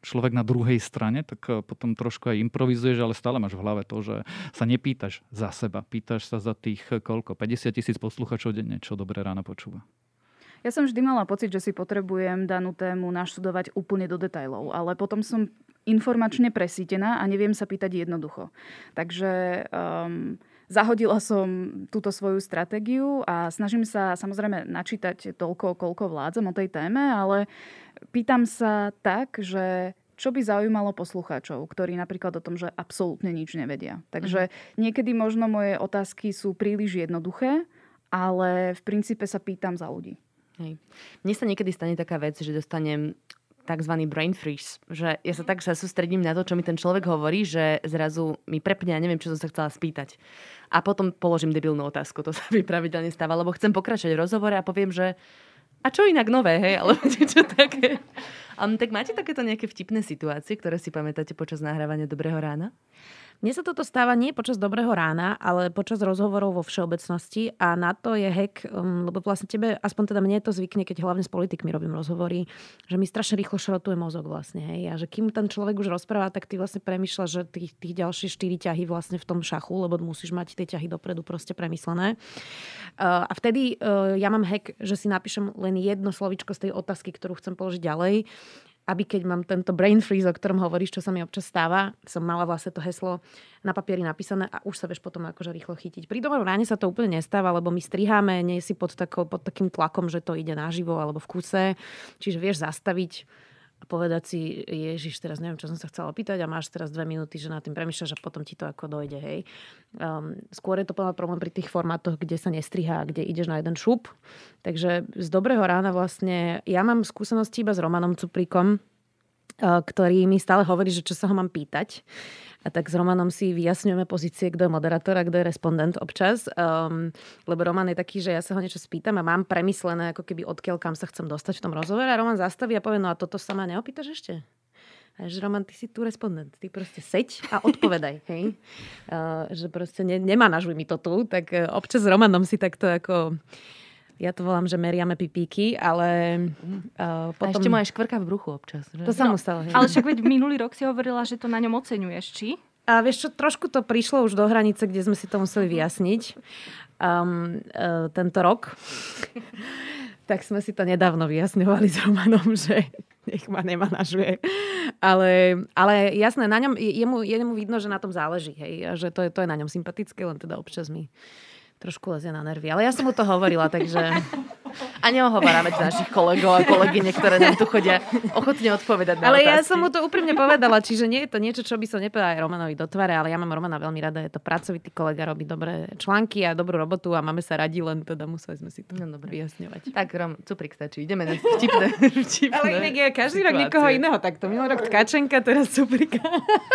človek na druhej strane, tak potom trošku aj improvizuješ, ale stále máš v hlave to, že sa nepýtaš za seba, pýtaš sa za tých koľko, 50 tisíc posluchačov denne, čo dobré ráno počúva. Ja som vždy mala pocit, že si potrebujem danú tému naštudovať úplne do detajlov, ale potom som informačne presítená a neviem sa pýtať jednoducho. Takže um, zahodila som túto svoju stratégiu a snažím sa samozrejme načítať toľko, koľko vládzem o tej téme, ale pýtam sa tak, že čo by zaujímalo poslucháčov, ktorí napríklad o tom, že absolútne nič nevedia. Takže mm. niekedy možno moje otázky sú príliš jednoduché, ale v princípe sa pýtam za ľudí. Hej. Mne sa niekedy stane taká vec, že dostanem tzv. brain freeze, že ja sa tak sa sústredím na to, čo mi ten človek hovorí, že zrazu mi prepne a neviem, čo som sa chcela spýtať. A potom položím debilnú otázku, to sa mi pravidelne stáva, lebo chcem pokračovať v rozhovore a poviem, že a čo inak nové, hej, alebo niečo také. Um, tak máte takéto nejaké vtipné situácie, ktoré si pamätáte počas nahrávania Dobrého rána? Mne sa toto stáva nie počas dobrého rána, ale počas rozhovorov vo všeobecnosti a na to je hack, um, lebo vlastne tebe, aspoň teda mne to zvykne, keď hlavne s politikmi robím rozhovory, že mi strašne rýchlo šrotuje mozog vlastne. Hej. A že kým ten človek už rozpráva, tak ty vlastne premyšľaš, že tých, tých ďalšie štyri ťahy vlastne v tom šachu, lebo musíš mať tie ťahy dopredu proste premyslené. Uh, a vtedy uh, ja mám hack, že si napíšem len jedno slovičko z tej otázky, ktorú chcem položiť ďalej aby keď mám tento brain freeze, o ktorom hovoríš, čo sa mi občas stáva, som mala vlastne to heslo na papieri napísané a už sa vieš potom akože rýchlo chytiť. Pri dobrom ráne sa to úplne nestáva, lebo my striháme, nie si pod, takou, pod takým tlakom, že to ide naživo alebo v kuse. Čiže vieš zastaviť povedať si, Ježiš, teraz neviem, čo som sa chcela opýtať a máš teraz dve minúty, že na tým premýšľaš a potom ti to ako dojde, hej. Um, skôr je to problém pri tých formátoch, kde sa nestrihá, kde ideš na jeden šup. Takže z dobrého rána vlastne, ja mám skúsenosti iba s Romanom Cuprikom, ktorý mi stále hovorí, že čo sa ho mám pýtať. A tak s Romanom si vyjasňujeme pozície, kto je moderátor a kto je respondent občas. Um, lebo Roman je taký, že ja sa ho niečo spýtam a mám premyslené, ako keby odkiaľ kam sa chcem dostať v tom rozhovore. A Roman zastaví a povie, no a toto sa ma neopýtaš ešte? A že Roman, ty si tu respondent. Ty proste seď a odpovedaj. hej? Uh, že proste ne, nemanažuj mi to tu. Tak uh, občas s Romanom si takto ako ja to volám, že meriame pipíky, ale uh, potom... A ešte mu aj škvrka v bruchu občas. Že? To sa no, mu stalo. Hej. Ale však veď minulý rok si hovorila, že to na ňom oceňuješ, či? A vieš čo, trošku to prišlo už do hranice, kde sme si to museli vyjasniť um, uh, tento rok. tak sme si to nedávno vyjasňovali s Romanom, že nech ma nemanažuje. Ale, ale jasné, na ňom, jemu, jemu vidno, že na tom záleží. Hej, a že to je, to je na ňom sympatické, len teda občas mi trošku lezie na nervy. Ale ja som mu to hovorila, takže... A neohovárame našich kolegov a kolegyne, ktoré nám tu chodia ochotne odpovedať na Ale otázky. ja som mu to úprimne povedala, čiže nie je to niečo, čo by som nepovedala aj Romanovi do tváre, ale ja mám Romana veľmi rada, je to pracovitý kolega, robí dobré články a dobrú robotu a máme sa radi, len teda museli sme si to no, dobre. vyjasňovať. Tak Rom, cuprik stačí, ideme na vtipné, vtipné Ale inak je každý rok niekoho iného, tak to minulý rok Tkačenka, teraz cuprika.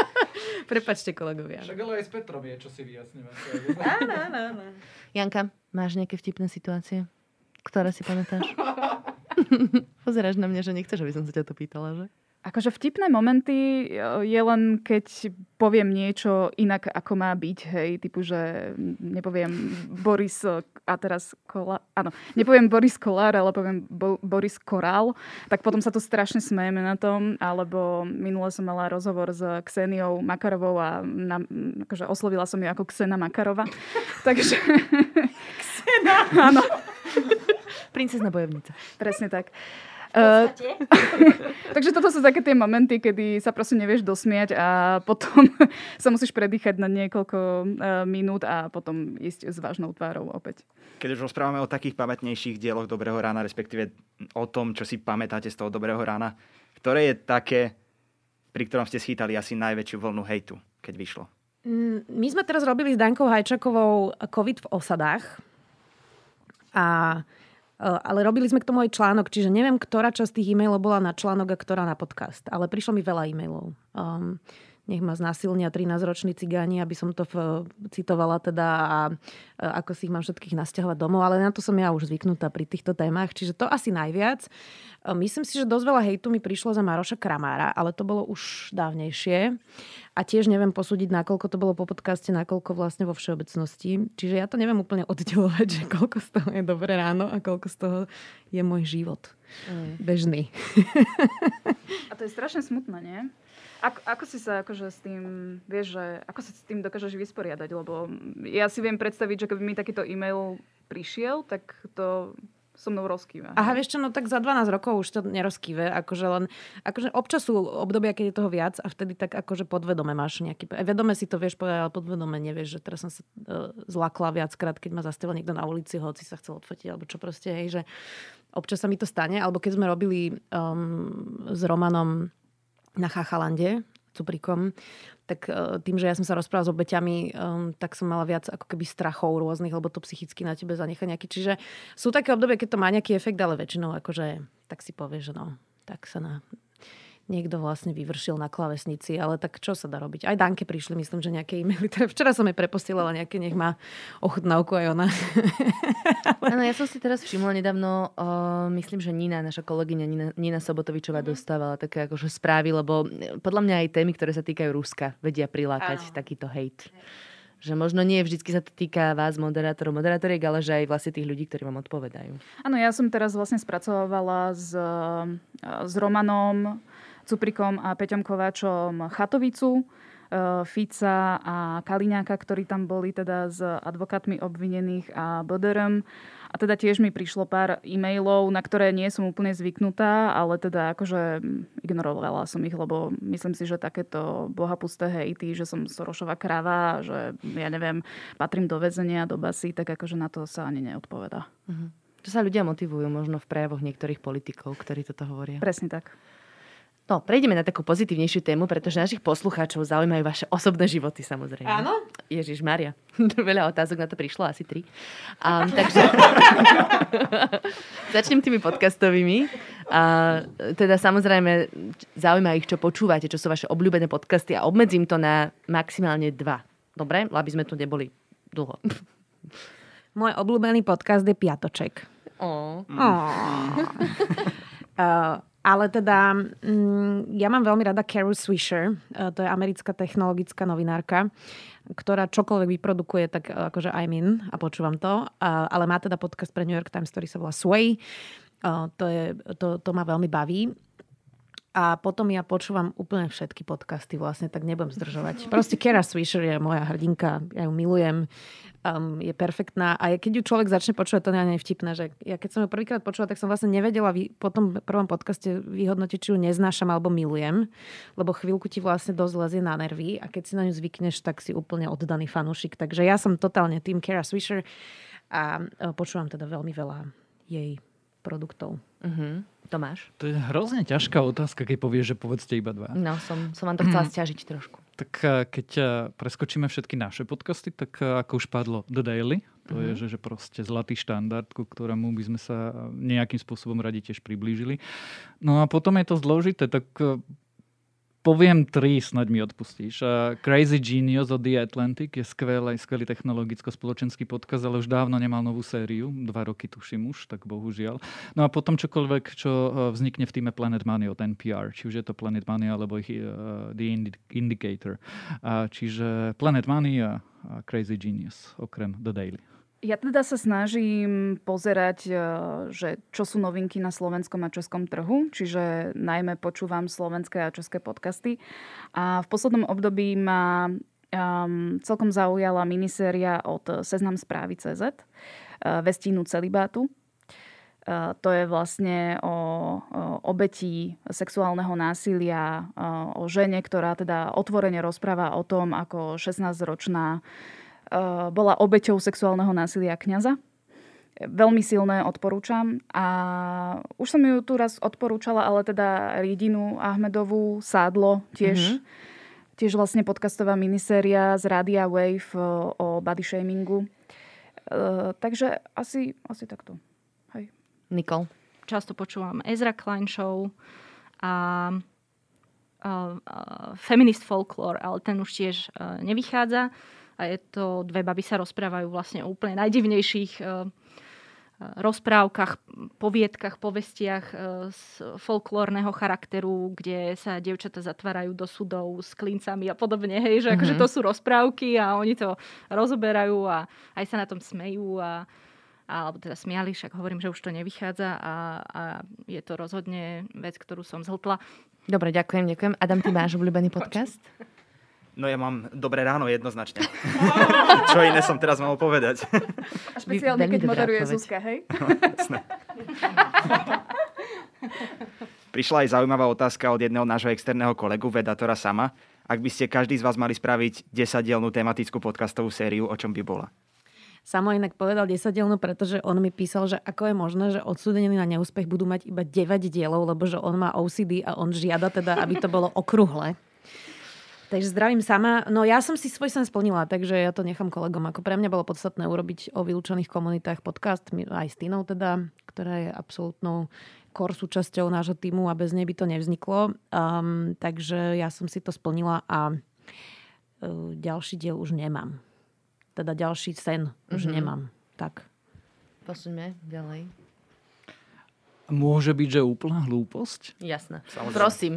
Prepačte kolegovia. Však ale aj s Petrom je, čo si vyjasňovať. Áno, áno, áno. Janka, máš nejaké vtipné situácie, ktoré si pamätáš? Pozeráš na mňa, že nechceš, aby som sa ťa to pýtala, že? Akože vtipné momenty je len, keď poviem niečo inak, ako má byť, hej, typu, že nepoviem Boris a teraz Kola, áno, nepoviem Boris Kolár, ale poviem Bo, Boris Korál, tak potom sa tu strašne smejeme na tom, alebo minule som mala rozhovor s Kseniou Makarovou a na, akože oslovila som ju ako Ksena Makarova, takže... Ksena! áno. Princezna bojovnica. Presne tak. Uh, takže toto sú také tie momenty, kedy sa proste nevieš dosmiať a potom sa musíš predýchať na niekoľko uh, minút a potom ísť s vážnou tvárou opäť. Keď už rozprávame o takých pamätnejších dieloch Dobrého rána, respektíve o tom, čo si pamätáte z toho Dobrého rána, ktoré je také, pri ktorom ste schýtali asi najväčšiu vlnu hejtu, keď vyšlo? Mm, my sme teraz robili s Dankou Hajčakovou COVID v osadách. A Eh, ale robili sme k tomu aj článok, čiže neviem, ktorá časť tých e-mailov bola na článok a ktorá na podcast. Ale prišlo mi veľa e-mailov. Um, nech ma znásilnia 13-roční cigáni, aby som to v, citovala teda a, a ako si ich mám všetkých nasťahovať domov, ale na to som ja už zvyknutá pri týchto témach, čiže to asi najviac. Myslím si, že dosť veľa hejtu mi prišlo za Maroša Kramára, ale to bolo už dávnejšie a tiež neviem posúdiť, nakoľko to bolo po podcaste, nakoľko vlastne vo všeobecnosti. Čiže ja to neviem úplne oddelovať, že koľko z toho je dobré ráno a koľko z toho je môj život. Mm. Bežný. A to je strašne smutné, nie? Ako, ako si sa akože s tým, vieš, že ako sa s tým dokážeš vysporiadať? Lebo ja si viem predstaviť, že keby mi takýto e-mail prišiel, tak to so mnou rozkýva. Aha, vieš čo, no tak za 12 rokov už to nerozkýve, akože len, akože občas sú obdobia, keď je toho viac a vtedy tak akože podvedome máš nejaký, vedome si to vieš povedať, ale podvedome nevieš, že teraz som sa uh, zlakla viackrát, keď ma zastavil niekto na ulici, hoci sa chcel odfotiť, alebo čo proste, hej, že občas sa mi to stane, alebo keď sme robili um, s Romanom na Chachalande, Cuprikom, tak uh, tým, že ja som sa rozprávala s obeťami, um, tak som mala viac ako keby strachov rôznych, lebo to psychicky na tebe zanecha nejaký. Čiže sú také obdobie, keď to má nejaký efekt, ale väčšinou akože tak si povie, že no, tak sa na, niekto vlastne vyvršil na klavesnici, ale tak čo sa dá robiť? Aj Danke prišli, myslím, že nejaké e-maily. Teda včera som jej preposielala nejaké, nech má ochutnávku aj ona. Áno, ja som si teraz všimla nedávno, uh, myslím, že Nina, naša kolegyňa Nina, Nina Sobotovičová mm-hmm. dostávala také akože správy, lebo podľa mňa aj témy, ktoré sa týkajú Ruska, vedia prilákať Áno. takýto hate. Že možno nie vždy sa to týka vás, moderátorov, moderátoriek, ale že aj vlastne tých ľudí, ktorí vám odpovedajú. Áno, ja som teraz vlastne spracovala s, s Romanom Cuprikom a Peťom Kováčom Chatovicu, e, Fica a Kaliňáka, ktorí tam boli teda s advokátmi obvinených a Boderom. A teda tiež mi prišlo pár e-mailov, na ktoré nie som úplne zvyknutá, ale teda akože ignorovala som ich, lebo myslím si, že takéto bohapusté hejty, že som Sorošová kráva, že ja neviem, patrím do väzenia, do basy, tak akože na to sa ani neodpoveda. Uh-huh. To sa ľudia motivujú možno v prejavoch niektorých politikov, ktorí toto hovoria. Presne tak. No, prejdeme na takú pozitívnejšiu tému, pretože našich poslucháčov zaujímajú vaše osobné životy, samozrejme. Áno? Ježiš Maria. Veľa otázok na to prišlo, asi tri. Um, takže začnem tými podcastovými. A, teda samozrejme zaujíma ich, čo počúvate, čo sú vaše obľúbené podcasty a obmedzím to na maximálne dva. Dobre? Aby sme tu neboli dlho. Môj obľúbený podcast je Piatoček. Oh. Oh. uh, ale teda, mm, ja mám veľmi rada Carol Swisher, e, to je americká technologická novinárka, ktorá čokoľvek vyprodukuje, tak e, akože I'm in a počúvam to. ale má teda podcast pre New York Times, ktorý sa volá Sway. E, to, je, to, to ma veľmi baví. A potom ja počúvam úplne všetky podcasty vlastne, tak nebudem zdržovať. Proste Kara Swisher je moja hrdinka, ja ju milujem um, je perfektná. A keď ju človek začne počúvať, to nie je vtipné, že ja keď som ju prvýkrát počula, tak som vlastne nevedela vy, po tom prvom podcaste vyhodnotiť, či ju neznášam alebo milujem, lebo chvíľku ti vlastne dosť lezie na nervy a keď si na ňu zvykneš, tak si úplne oddaný fanúšik. Takže ja som totálne tým Kara Swisher a e, počúvam teda veľmi veľa jej produktov. Uh-huh. Tomáš? To je hrozne ťažká otázka, keď povieš, že povedzte iba dva. No, som, som vám to chcela stiažiť trošku. Tak eh, keď eh, preskočíme všetky naše podcasty, tak eh, ako už padlo The Daily, to mm-hmm. je, mhm. že, že proste zlatý štandard, ku ktorému by sme sa nejakým spôsobom radi tiež priblížili. No a potom je to zložité, tak poviem tri, snaď mi odpustíš. Uh, Crazy Genius od The Atlantic je skvelý, skvelý technologicko-spoločenský podkaz, ale už dávno nemal novú sériu. Dva roky tuším už, tak bohužiaľ. No a potom čokoľvek, čo vznikne v týme Planet Money od NPR, či už je to Planet Money alebo ich, uh, The Indicator. Uh, čiže Planet Money a Crazy Genius, okrem The Daily. Ja teda sa snažím pozerať, e, že čo sú novinky na slovenskom a českom trhu, čiže najmä počúvam slovenské a české podcasty. A v poslednom období ma um, celkom zaujala miniséria od Seznam správy CZ, e, Vestínu celibátu. Uh, to je vlastne o, obetí sexuálneho násilia, o žene, ktorá teda otvorene rozpráva o tom, ako 16-ročná Eh, bola obeťou sexuálneho násilia kňaza. Veľmi silné odporúčam. A už som ju tu raz odporúčala, ale teda Ridinu Ahmedovú, Sádlo tiež. Mm-hmm. Tiež vlastne podcastová miniséria z Radia Wave eh, o body shamingu. Uh, takže asi, asi takto. Hej. Nikol. Často počúvam Ezra Klein Show a uh, uh, Feminist Folklore, ale ten už tiež uh, nevychádza a je to, dve baby sa rozprávajú vlastne o úplne najdivnejších eh, eh, rozprávkach, poviedkach, povestiach eh, z folklórneho charakteru, kde sa dievčata zatvárajú do sudov s klincami a podobne, hej, že mm-hmm. akože mhm. to sú rozprávky a oni to rozoberajú a aj sa na tom smejú a, alebo teda smiali, však hovorím, že už to nevychádza a, a je to rozhodne vec, ktorú som zhltla. Dobre, ďakujem, ďakujem. Adam, ty máš obľúbený podcast? No ja mám dobré ráno jednoznačne. Čo iné som teraz mal povedať? A špeciálne, keď moderuje odpoveď. Zuzka, hej? No, Prišla aj zaujímavá otázka od jedného nášho externého kolegu, Vedatora Sama. Ak by ste každý z vás mali spraviť 10-dielnú tematickú podcastovú sériu, o čom by bola? Samo inak povedal 10 dielnú, pretože on mi písal, že ako je možné, že odsúdení na neúspech budú mať iba 9 dielov, lebo že on má OCD a on žiada teda, aby to bolo okrúhle. Takže zdravím sama. No ja som si svoj sen splnila, takže ja to nechám kolegom. Ako pre mňa bolo podstatné urobiť o vylúčených komunitách podcast, aj s Tinou teda, ktorá je absolútnou kor súčasťou nášho týmu a bez nej by to nevzniklo. Um, takže ja som si to splnila a uh, ďalší diel už nemám. Teda ďalší sen už mm-hmm. nemám. Tak. Posuňme ďalej. Môže byť, že úplná hlúposť? Jasné. Samozrejme. Prosím.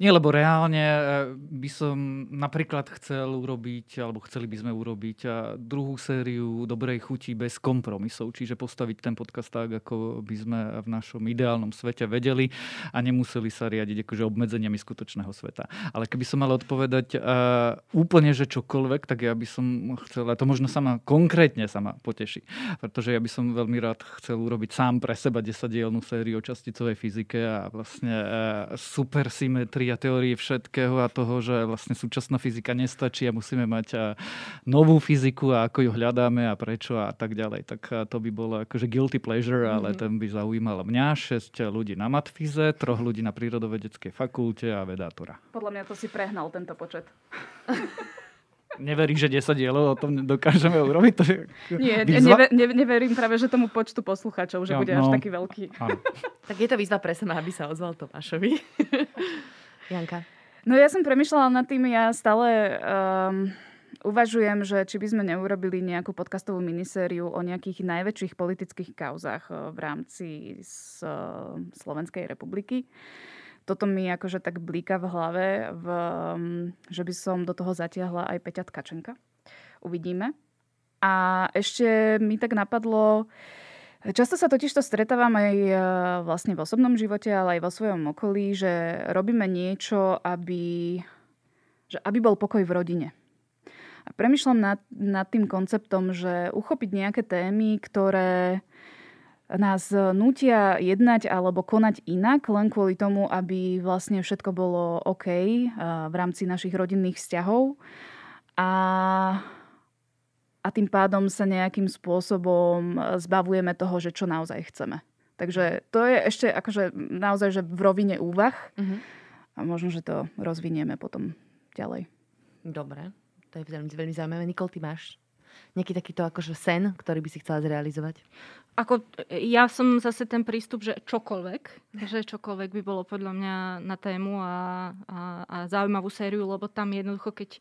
Nie, lebo reálne e, by som napríklad chcel urobiť, alebo chceli by sme urobiť e, druhú sériu dobrej chuti bez kompromisov, čiže postaviť ten podcast tak, ako by sme v našom ideálnom svete vedeli a nemuseli sa riadiť akože obmedzeniami skutočného sveta. Ale keby som mal odpovedať uh, úplne, že čokoľvek, tak ja by som chcel, a to možno sama konkrétne sama poteší, pretože ja by som veľmi rád chcel urobiť sám pre seba 10 dielnú sériu o časticovej fyzike a vlastne e, supersymetria teórie všetkého a toho, že vlastne súčasná fyzika nestačí a musíme mať e, novú fyziku a ako ju hľadáme a prečo a tak ďalej. Tak e, to by bolo akože guilty pleasure, ale mm-hmm. ten by zaujímal mňa, 6 ľudí na matfize, troch ľudí na prírodovedeckej fakulte a vedátora. Podľa mňa to si prehnal tento počet. Neverí, že 10 dielov o tom dokážeme urobiť? To je Nie, neve, ne, neverím práve, že tomu počtu poslucháčov, že ja, bude no, až taký veľký. Áno. tak je to výzva pre sama, aby sa ozval Tomášovi. Janka. No ja som premyšľala nad tým, ja stále um, uvažujem, že či by sme neurobili nejakú podcastovú minisériu o nejakých najväčších politických kauzách uh, v rámci z, uh, Slovenskej republiky toto mi akože tak blíka v hlave, v, mm, že by som do toho zatiahla aj Peťa Tkačenka. Uvidíme. A ešte mi tak napadlo, často sa totiž to stretávam aj e, vlastne v osobnom živote, ale aj vo svojom okolí, že robíme niečo, aby, že aby bol pokoj v rodine. A premyšľam nad, nad tým konceptom, že uchopiť nejaké témy, ktoré nás nutia jednať alebo konať inak, len kvôli tomu, aby vlastne všetko bolo OK v rámci našich rodinných vzťahov. A, a tým pádom sa nejakým spôsobom zbavujeme toho, že čo naozaj chceme. Takže to je ešte akože naozaj že v rovine úvah. Uh-huh. A možno, že to rozvinieme potom ďalej. Dobre, to je veľmi, veľmi zaujímavé. Nikol, ty máš nejaký takýto akože sen, ktorý by si chcela zrealizovať? Ako, ja som zase ten prístup, že čokoľvek, že čokoľvek by bolo podľa mňa na tému a, a, a zaujímavú sériu, lebo tam jednoducho, keď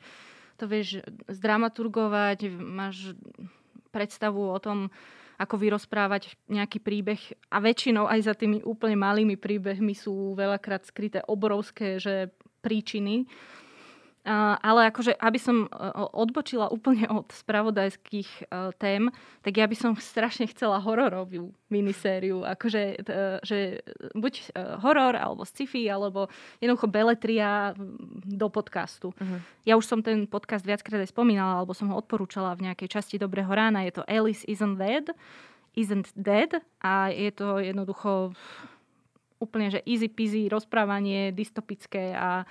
to vieš zdramaturgovať, máš predstavu o tom, ako vyrozprávať nejaký príbeh a väčšinou aj za tými úplne malými príbehmi sú veľakrát skryté obrovské že príčiny, ale akože, aby som e, odbočila úplne od spravodajských e, tém, tak ja by som strašne chcela hororovú minisériu. Akože, že buď e, horor, alebo sci-fi, alebo jednoducho beletria do podcastu. Uh-huh. Ja už som ten podcast viackrát aj spomínala, alebo som ho odporúčala v nejakej časti Dobrého rána. Je to Alice Isn't Dead. Isn't Dead. A je to jednoducho úplne, že easy peasy rozprávanie, dystopické a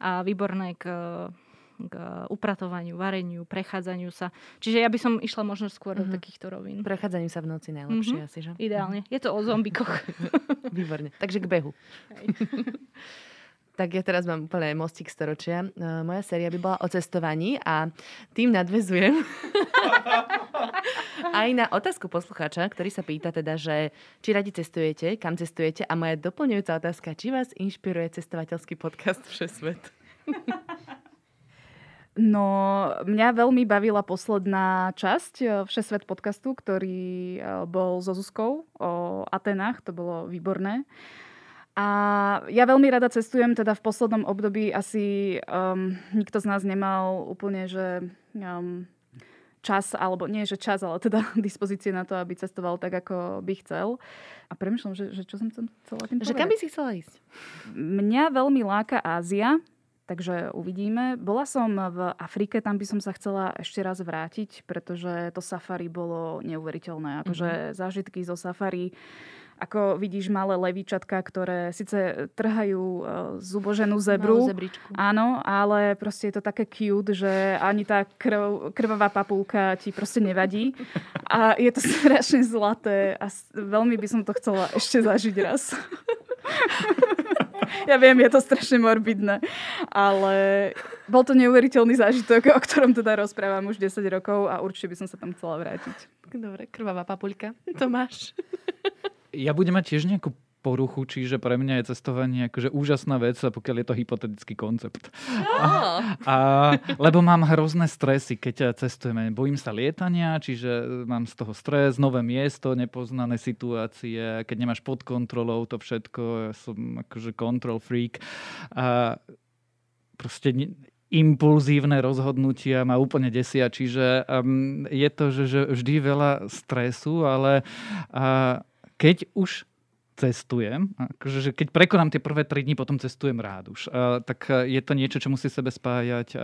a výborné k, k upratovaniu, vareniu, prechádzaniu sa. Čiže ja by som išla možno skôr mm-hmm. do mhm. takýchto rovín. Prechádzaniu sa v noci najlepšie mm-hmm. asi, že? Ideálne. Je to o zombikoch. Výborne. Takže k behu. Tak ja teraz mám úplne mostík storočia. No, moja séria by bola o cestovaní a tým nadvezujem aj na otázku poslucháča, ktorý sa pýta teda, že či radi cestujete, kam cestujete a moja doplňujúca otázka, či vás inšpiruje cestovateľský podcast Všesvet? No, mňa veľmi bavila posledná časť eh, Všesvet podcastu, ktorý eh, bol so Zuzkou o Atenách. To bolo výborné. A ja veľmi rada cestujem, teda v poslednom období asi um, nikto z nás nemal úplne, že um, čas, alebo nie, že čas, ale teda dispozície na to, aby cestoval tak, ako by chcel. A premyšľam, že, že čo som chcela tým povedať. Že kam by si chcela ísť? Mňa veľmi láka Ázia, takže uvidíme. Bola som v Afrike, tam by som sa chcela ešte raz vrátiť, pretože to safari bolo neuveriteľné. Akože mm-hmm. zážitky zo safari ako vidíš malé levíčatka, ktoré síce trhajú uh, zuboženú zebru. Áno, ale proste je to také cute, že ani tá krv, krvavá papulka ti proste nevadí. A je to strašne zlaté a veľmi by som to chcela ešte zažiť raz. ja viem, je to strašne morbidné, ale bol to neuveriteľný zážitok, o ktorom teda rozprávam už 10 rokov a určite by som sa tam chcela vrátiť. Dobre, krvavá papuľka. Tomáš. Ja budem mať tiež nejakú poruchu, čiže pre mňa je cestovanie akože úžasná vec, pokiaľ je to hypotetický koncept. A, a, lebo mám hrozné stresy, keď cestujeme. Bojím sa lietania, čiže mám z toho stres, nové miesto, nepoznané situácie, keď nemáš pod kontrolou to všetko, ja som akože control freak. A proste impulzívne rozhodnutia ma úplne desia, čiže um, je to, že, že vždy veľa stresu, ale uh, keď už cestujem, akože, že keď prekonám tie prvé tri dni, potom cestujem rád už. A, tak je to niečo, čo musí sebe spájať a,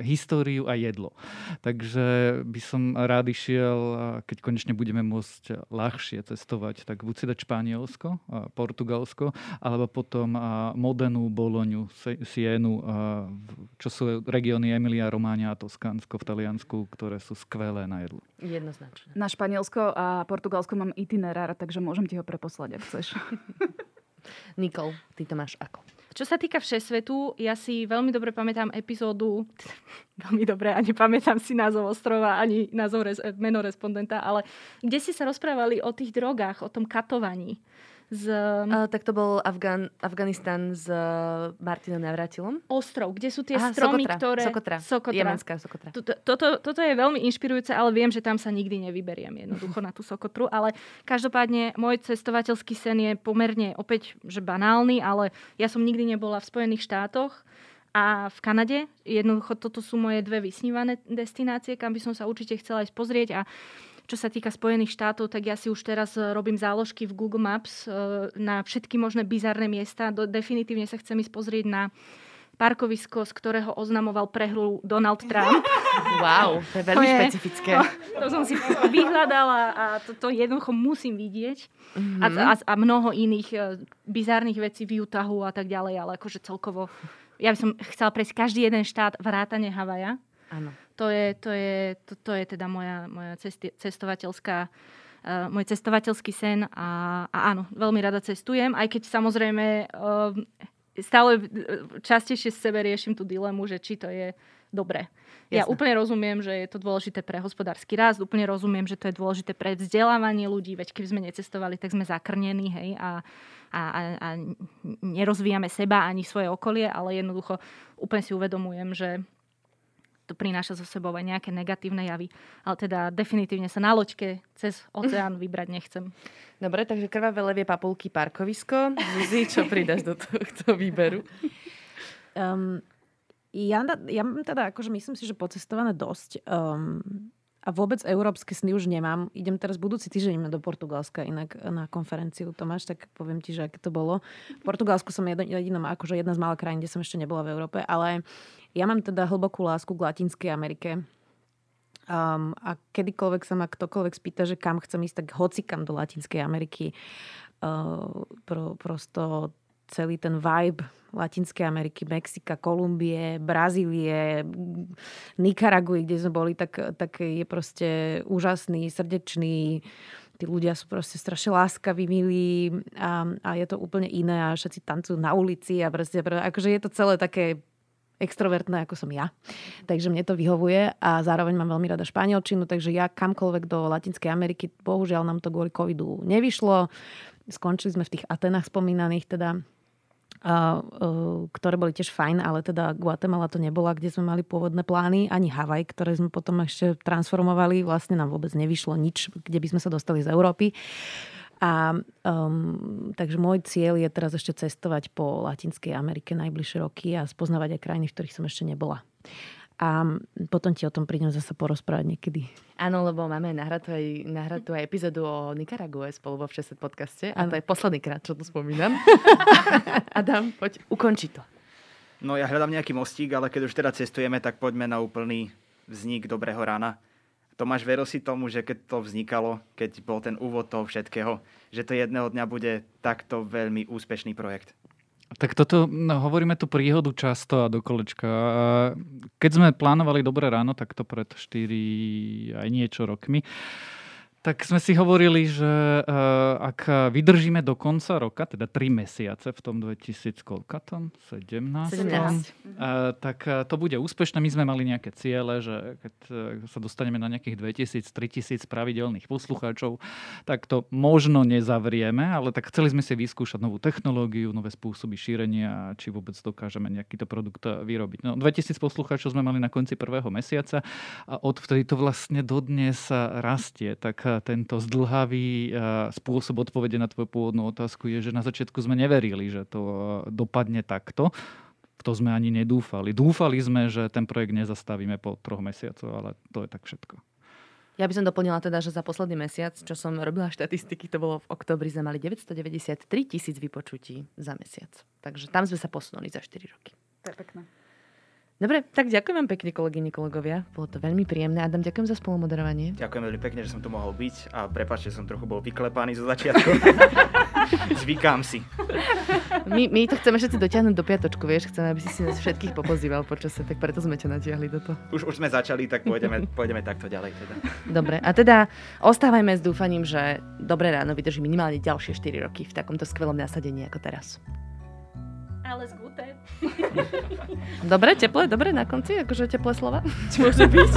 históriu a jedlo. Takže by som rád išiel, keď konečne budeme môcť ľahšie cestovať, tak buď si dať Španielsko, a Portugalsko, alebo potom a, Modenu, Boloňu, Sienu, a, čo sú regióny Emilia, Románia a Toskánsko v Taliansku, ktoré sú skvelé na jedlo. Jednoznačne. Na Španielsko a Portugalsko mám itinerár, takže môžem ti ho preposlať, ak chceš. Nikol, ty to máš ako? Čo sa týka Všesvetu, ja si veľmi dobre pamätám epizódu, veľmi dobre, a nepamätám si názov ostrova, ani názov, meno respondenta, ale kde si sa rozprávali o tých drogách, o tom katovaní z... Uh, tak to bol Afgan, Afganistan s uh, Martinom Navratilom. Ostrov, kde sú tie Aha, stromy, Sokotra, ktoré... Sokotra. Sokotra. Jemenská Sokotra. Toto, toto, toto je veľmi inšpirujúce, ale viem, že tam sa nikdy nevyberiem jednoducho na tú Sokotru. Ale každopádne môj cestovateľský sen je pomerne opäť že banálny, ale ja som nikdy nebola v Spojených štátoch a v Kanade. Jednoducho toto sú moje dve vysnívané destinácie, kam by som sa určite chcela ísť pozrieť a čo sa týka Spojených štátov, tak ja si už teraz e, robím záložky v Google Maps e, na všetky možné bizarné miesta. Definitívne sa chcem ísť pozrieť na parkovisko, z ktorého oznamoval prehru Donald Trump. Wow, to je veľmi to je, špecifické. To, to som si vyhľadala a to, to jednoducho musím vidieť. Mm-hmm. A, a, a mnoho iných e, bizárnych vecí v Utahu a tak ďalej, ale akože celkovo ja by som chcela prejsť každý jeden štát vrátane Havaja. Áno. To je, to je, to, to je teda moja, moja cesti, cestovateľská uh, môj cestovateľský sen a, a áno, veľmi rada cestujem, aj keď samozrejme uh, stále eh, častejšie s sebe riešim tú dilemu, že či to je dobré. Ja úplne rozumiem, že je to dôležité pre hospodársky rast, úplne rozumiem, že to je dôležité pre vzdelávanie ľudí, veď keby sme necestovali, tak sme zakrnení, hej, a, a, a, a nerozvíjame seba ani svoje okolie, ale jednoducho úplne si uvedomujem, že to prináša so sebou aj nejaké negatívne javy. Ale teda definitívne sa na loďke cez oceán vybrať nechcem. Dobre, takže krvavé levie papulky parkovisko. Zuzi, čo pridáš do tohto výberu? Um, ja, ja mám teda, akože myslím si, že pocestované dosť. Um, a vôbec európske sny už nemám. Idem teraz budúci týždeň do Portugalska inak na konferenciu, Tomáš, tak poviem ti, že aké to bolo. V Portugalsku som jedinom, akože jedna z malých krajín, kde som ešte nebola v Európe, ale ja mám teda hlbokú lásku k Latinskej Amerike. Um, a kedykoľvek sa ma ktokoľvek spýta, že kam chcem ísť, tak hoci kam do Latinskej Ameriky. Uh, pro, prosto celý ten vibe Latinskej Ameriky, Mexika, Kolumbie, Brazílie, Nikaraguji, kde sme boli, tak, tak je proste úžasný, srdečný. Tí ľudia sú proste strašne láskaví, milí a, a je to úplne iné a všetci tancujú na ulici a proste, akože je to celé také extrovertná, ako som ja. Takže mne to vyhovuje a zároveň mám veľmi rada španielčinu, takže ja kamkoľvek do Latinskej Ameriky, bohužiaľ nám to kvôli covidu nevyšlo. Skončili sme v tých Atenách spomínaných, teda a, uh, ktoré boli tiež fajn, ale teda Guatemala to nebola, kde sme mali pôvodné plány, ani Havaj, ktoré sme potom ešte transformovali, vlastne nám vôbec nevyšlo nič, kde by sme sa dostali z Európy. A um, takže môj cieľ je teraz ešte cestovať po Latinskej Amerike najbližšie roky a spoznávať aj krajiny, v ktorých som ešte nebola. A potom ti o tom prídem zase porozprávať niekedy. Áno, lebo máme nahratú aj, nahratú aj epizódu o Nikarague spolu vo Všeset podcaste. A to je posledný krát, čo tu spomínam. Adam, poď, ukonči to. No ja hľadám nejaký mostík, ale keď už teda cestujeme, tak poďme na úplný vznik Dobrého rána. Tomáš, veril si tomu, že keď to vznikalo, keď bol ten úvod toho všetkého, že to jedného dňa bude takto veľmi úspešný projekt? Tak toto, no, hovoríme tu príhodu často a do kolečka. Keď sme plánovali Dobré ráno, tak to pred 4 aj niečo rokmi, Tak sme si hovorili, že uh, ak vydržíme do konca roka, teda 3 mesiace v tom 2000 koľkatom? 17. 17. Uh, tak uh, to bude úspešné. My sme mali nejaké ciele, že keď sa dostaneme na nejakých 2000-3000 pravidelných poslucháčov, tak to možno nezavrieme, ale tak chceli sme si vyskúšať novú technológiu, nové spôsoby šírenia, či vôbec dokážeme nejakýto produkt vyrobiť. No, 2000 poslucháčov sme mali na konci prvého mesiaca a odvtedy to vlastne dodnes rastie. Tak tento zdlhavý spôsob odpovede na tvoju pôvodnú otázku je, že na začiatku sme neverili, že to dopadne takto. V to sme ani nedúfali. Dúfali sme, že ten projekt nezastavíme po troch mesiacoch, ale to je tak všetko. Ja by som doplnila teda, že za posledný mesiac, čo som robila štatistiky, to bolo v oktobri, sme mali 993 tisíc vypočutí za mesiac. Takže tam sme sa posunuli za 4 roky. To je pekné. Dobre, tak ďakujem vám pekne, kolegyne, kolegovia. Bolo to veľmi príjemné. Adam, ďakujem za spolumoderovanie. Ďakujem veľmi pekne, že som tu mohol byť a prepáčte, že som trochu bol vyklepaný zo začiatku. Zvykám si. My, my to chceme všetci dotiahnuť do piatočku, vieš, chceme, aby si si nás všetkých popozýval počasie, tak preto sme ťa natiahli do toho. Už, už sme začali, tak pôjdeme, pôjdeme takto ďalej. Teda. Dobre, a teda ostávajme s dúfaním, že Dobré ráno vydrží minimálne ďalšie 4 roky v takomto skvelom nasadení ako teraz. Alles Gute. Dobre, teplé, dobre na konci, akože teplé slova. Či môže byť?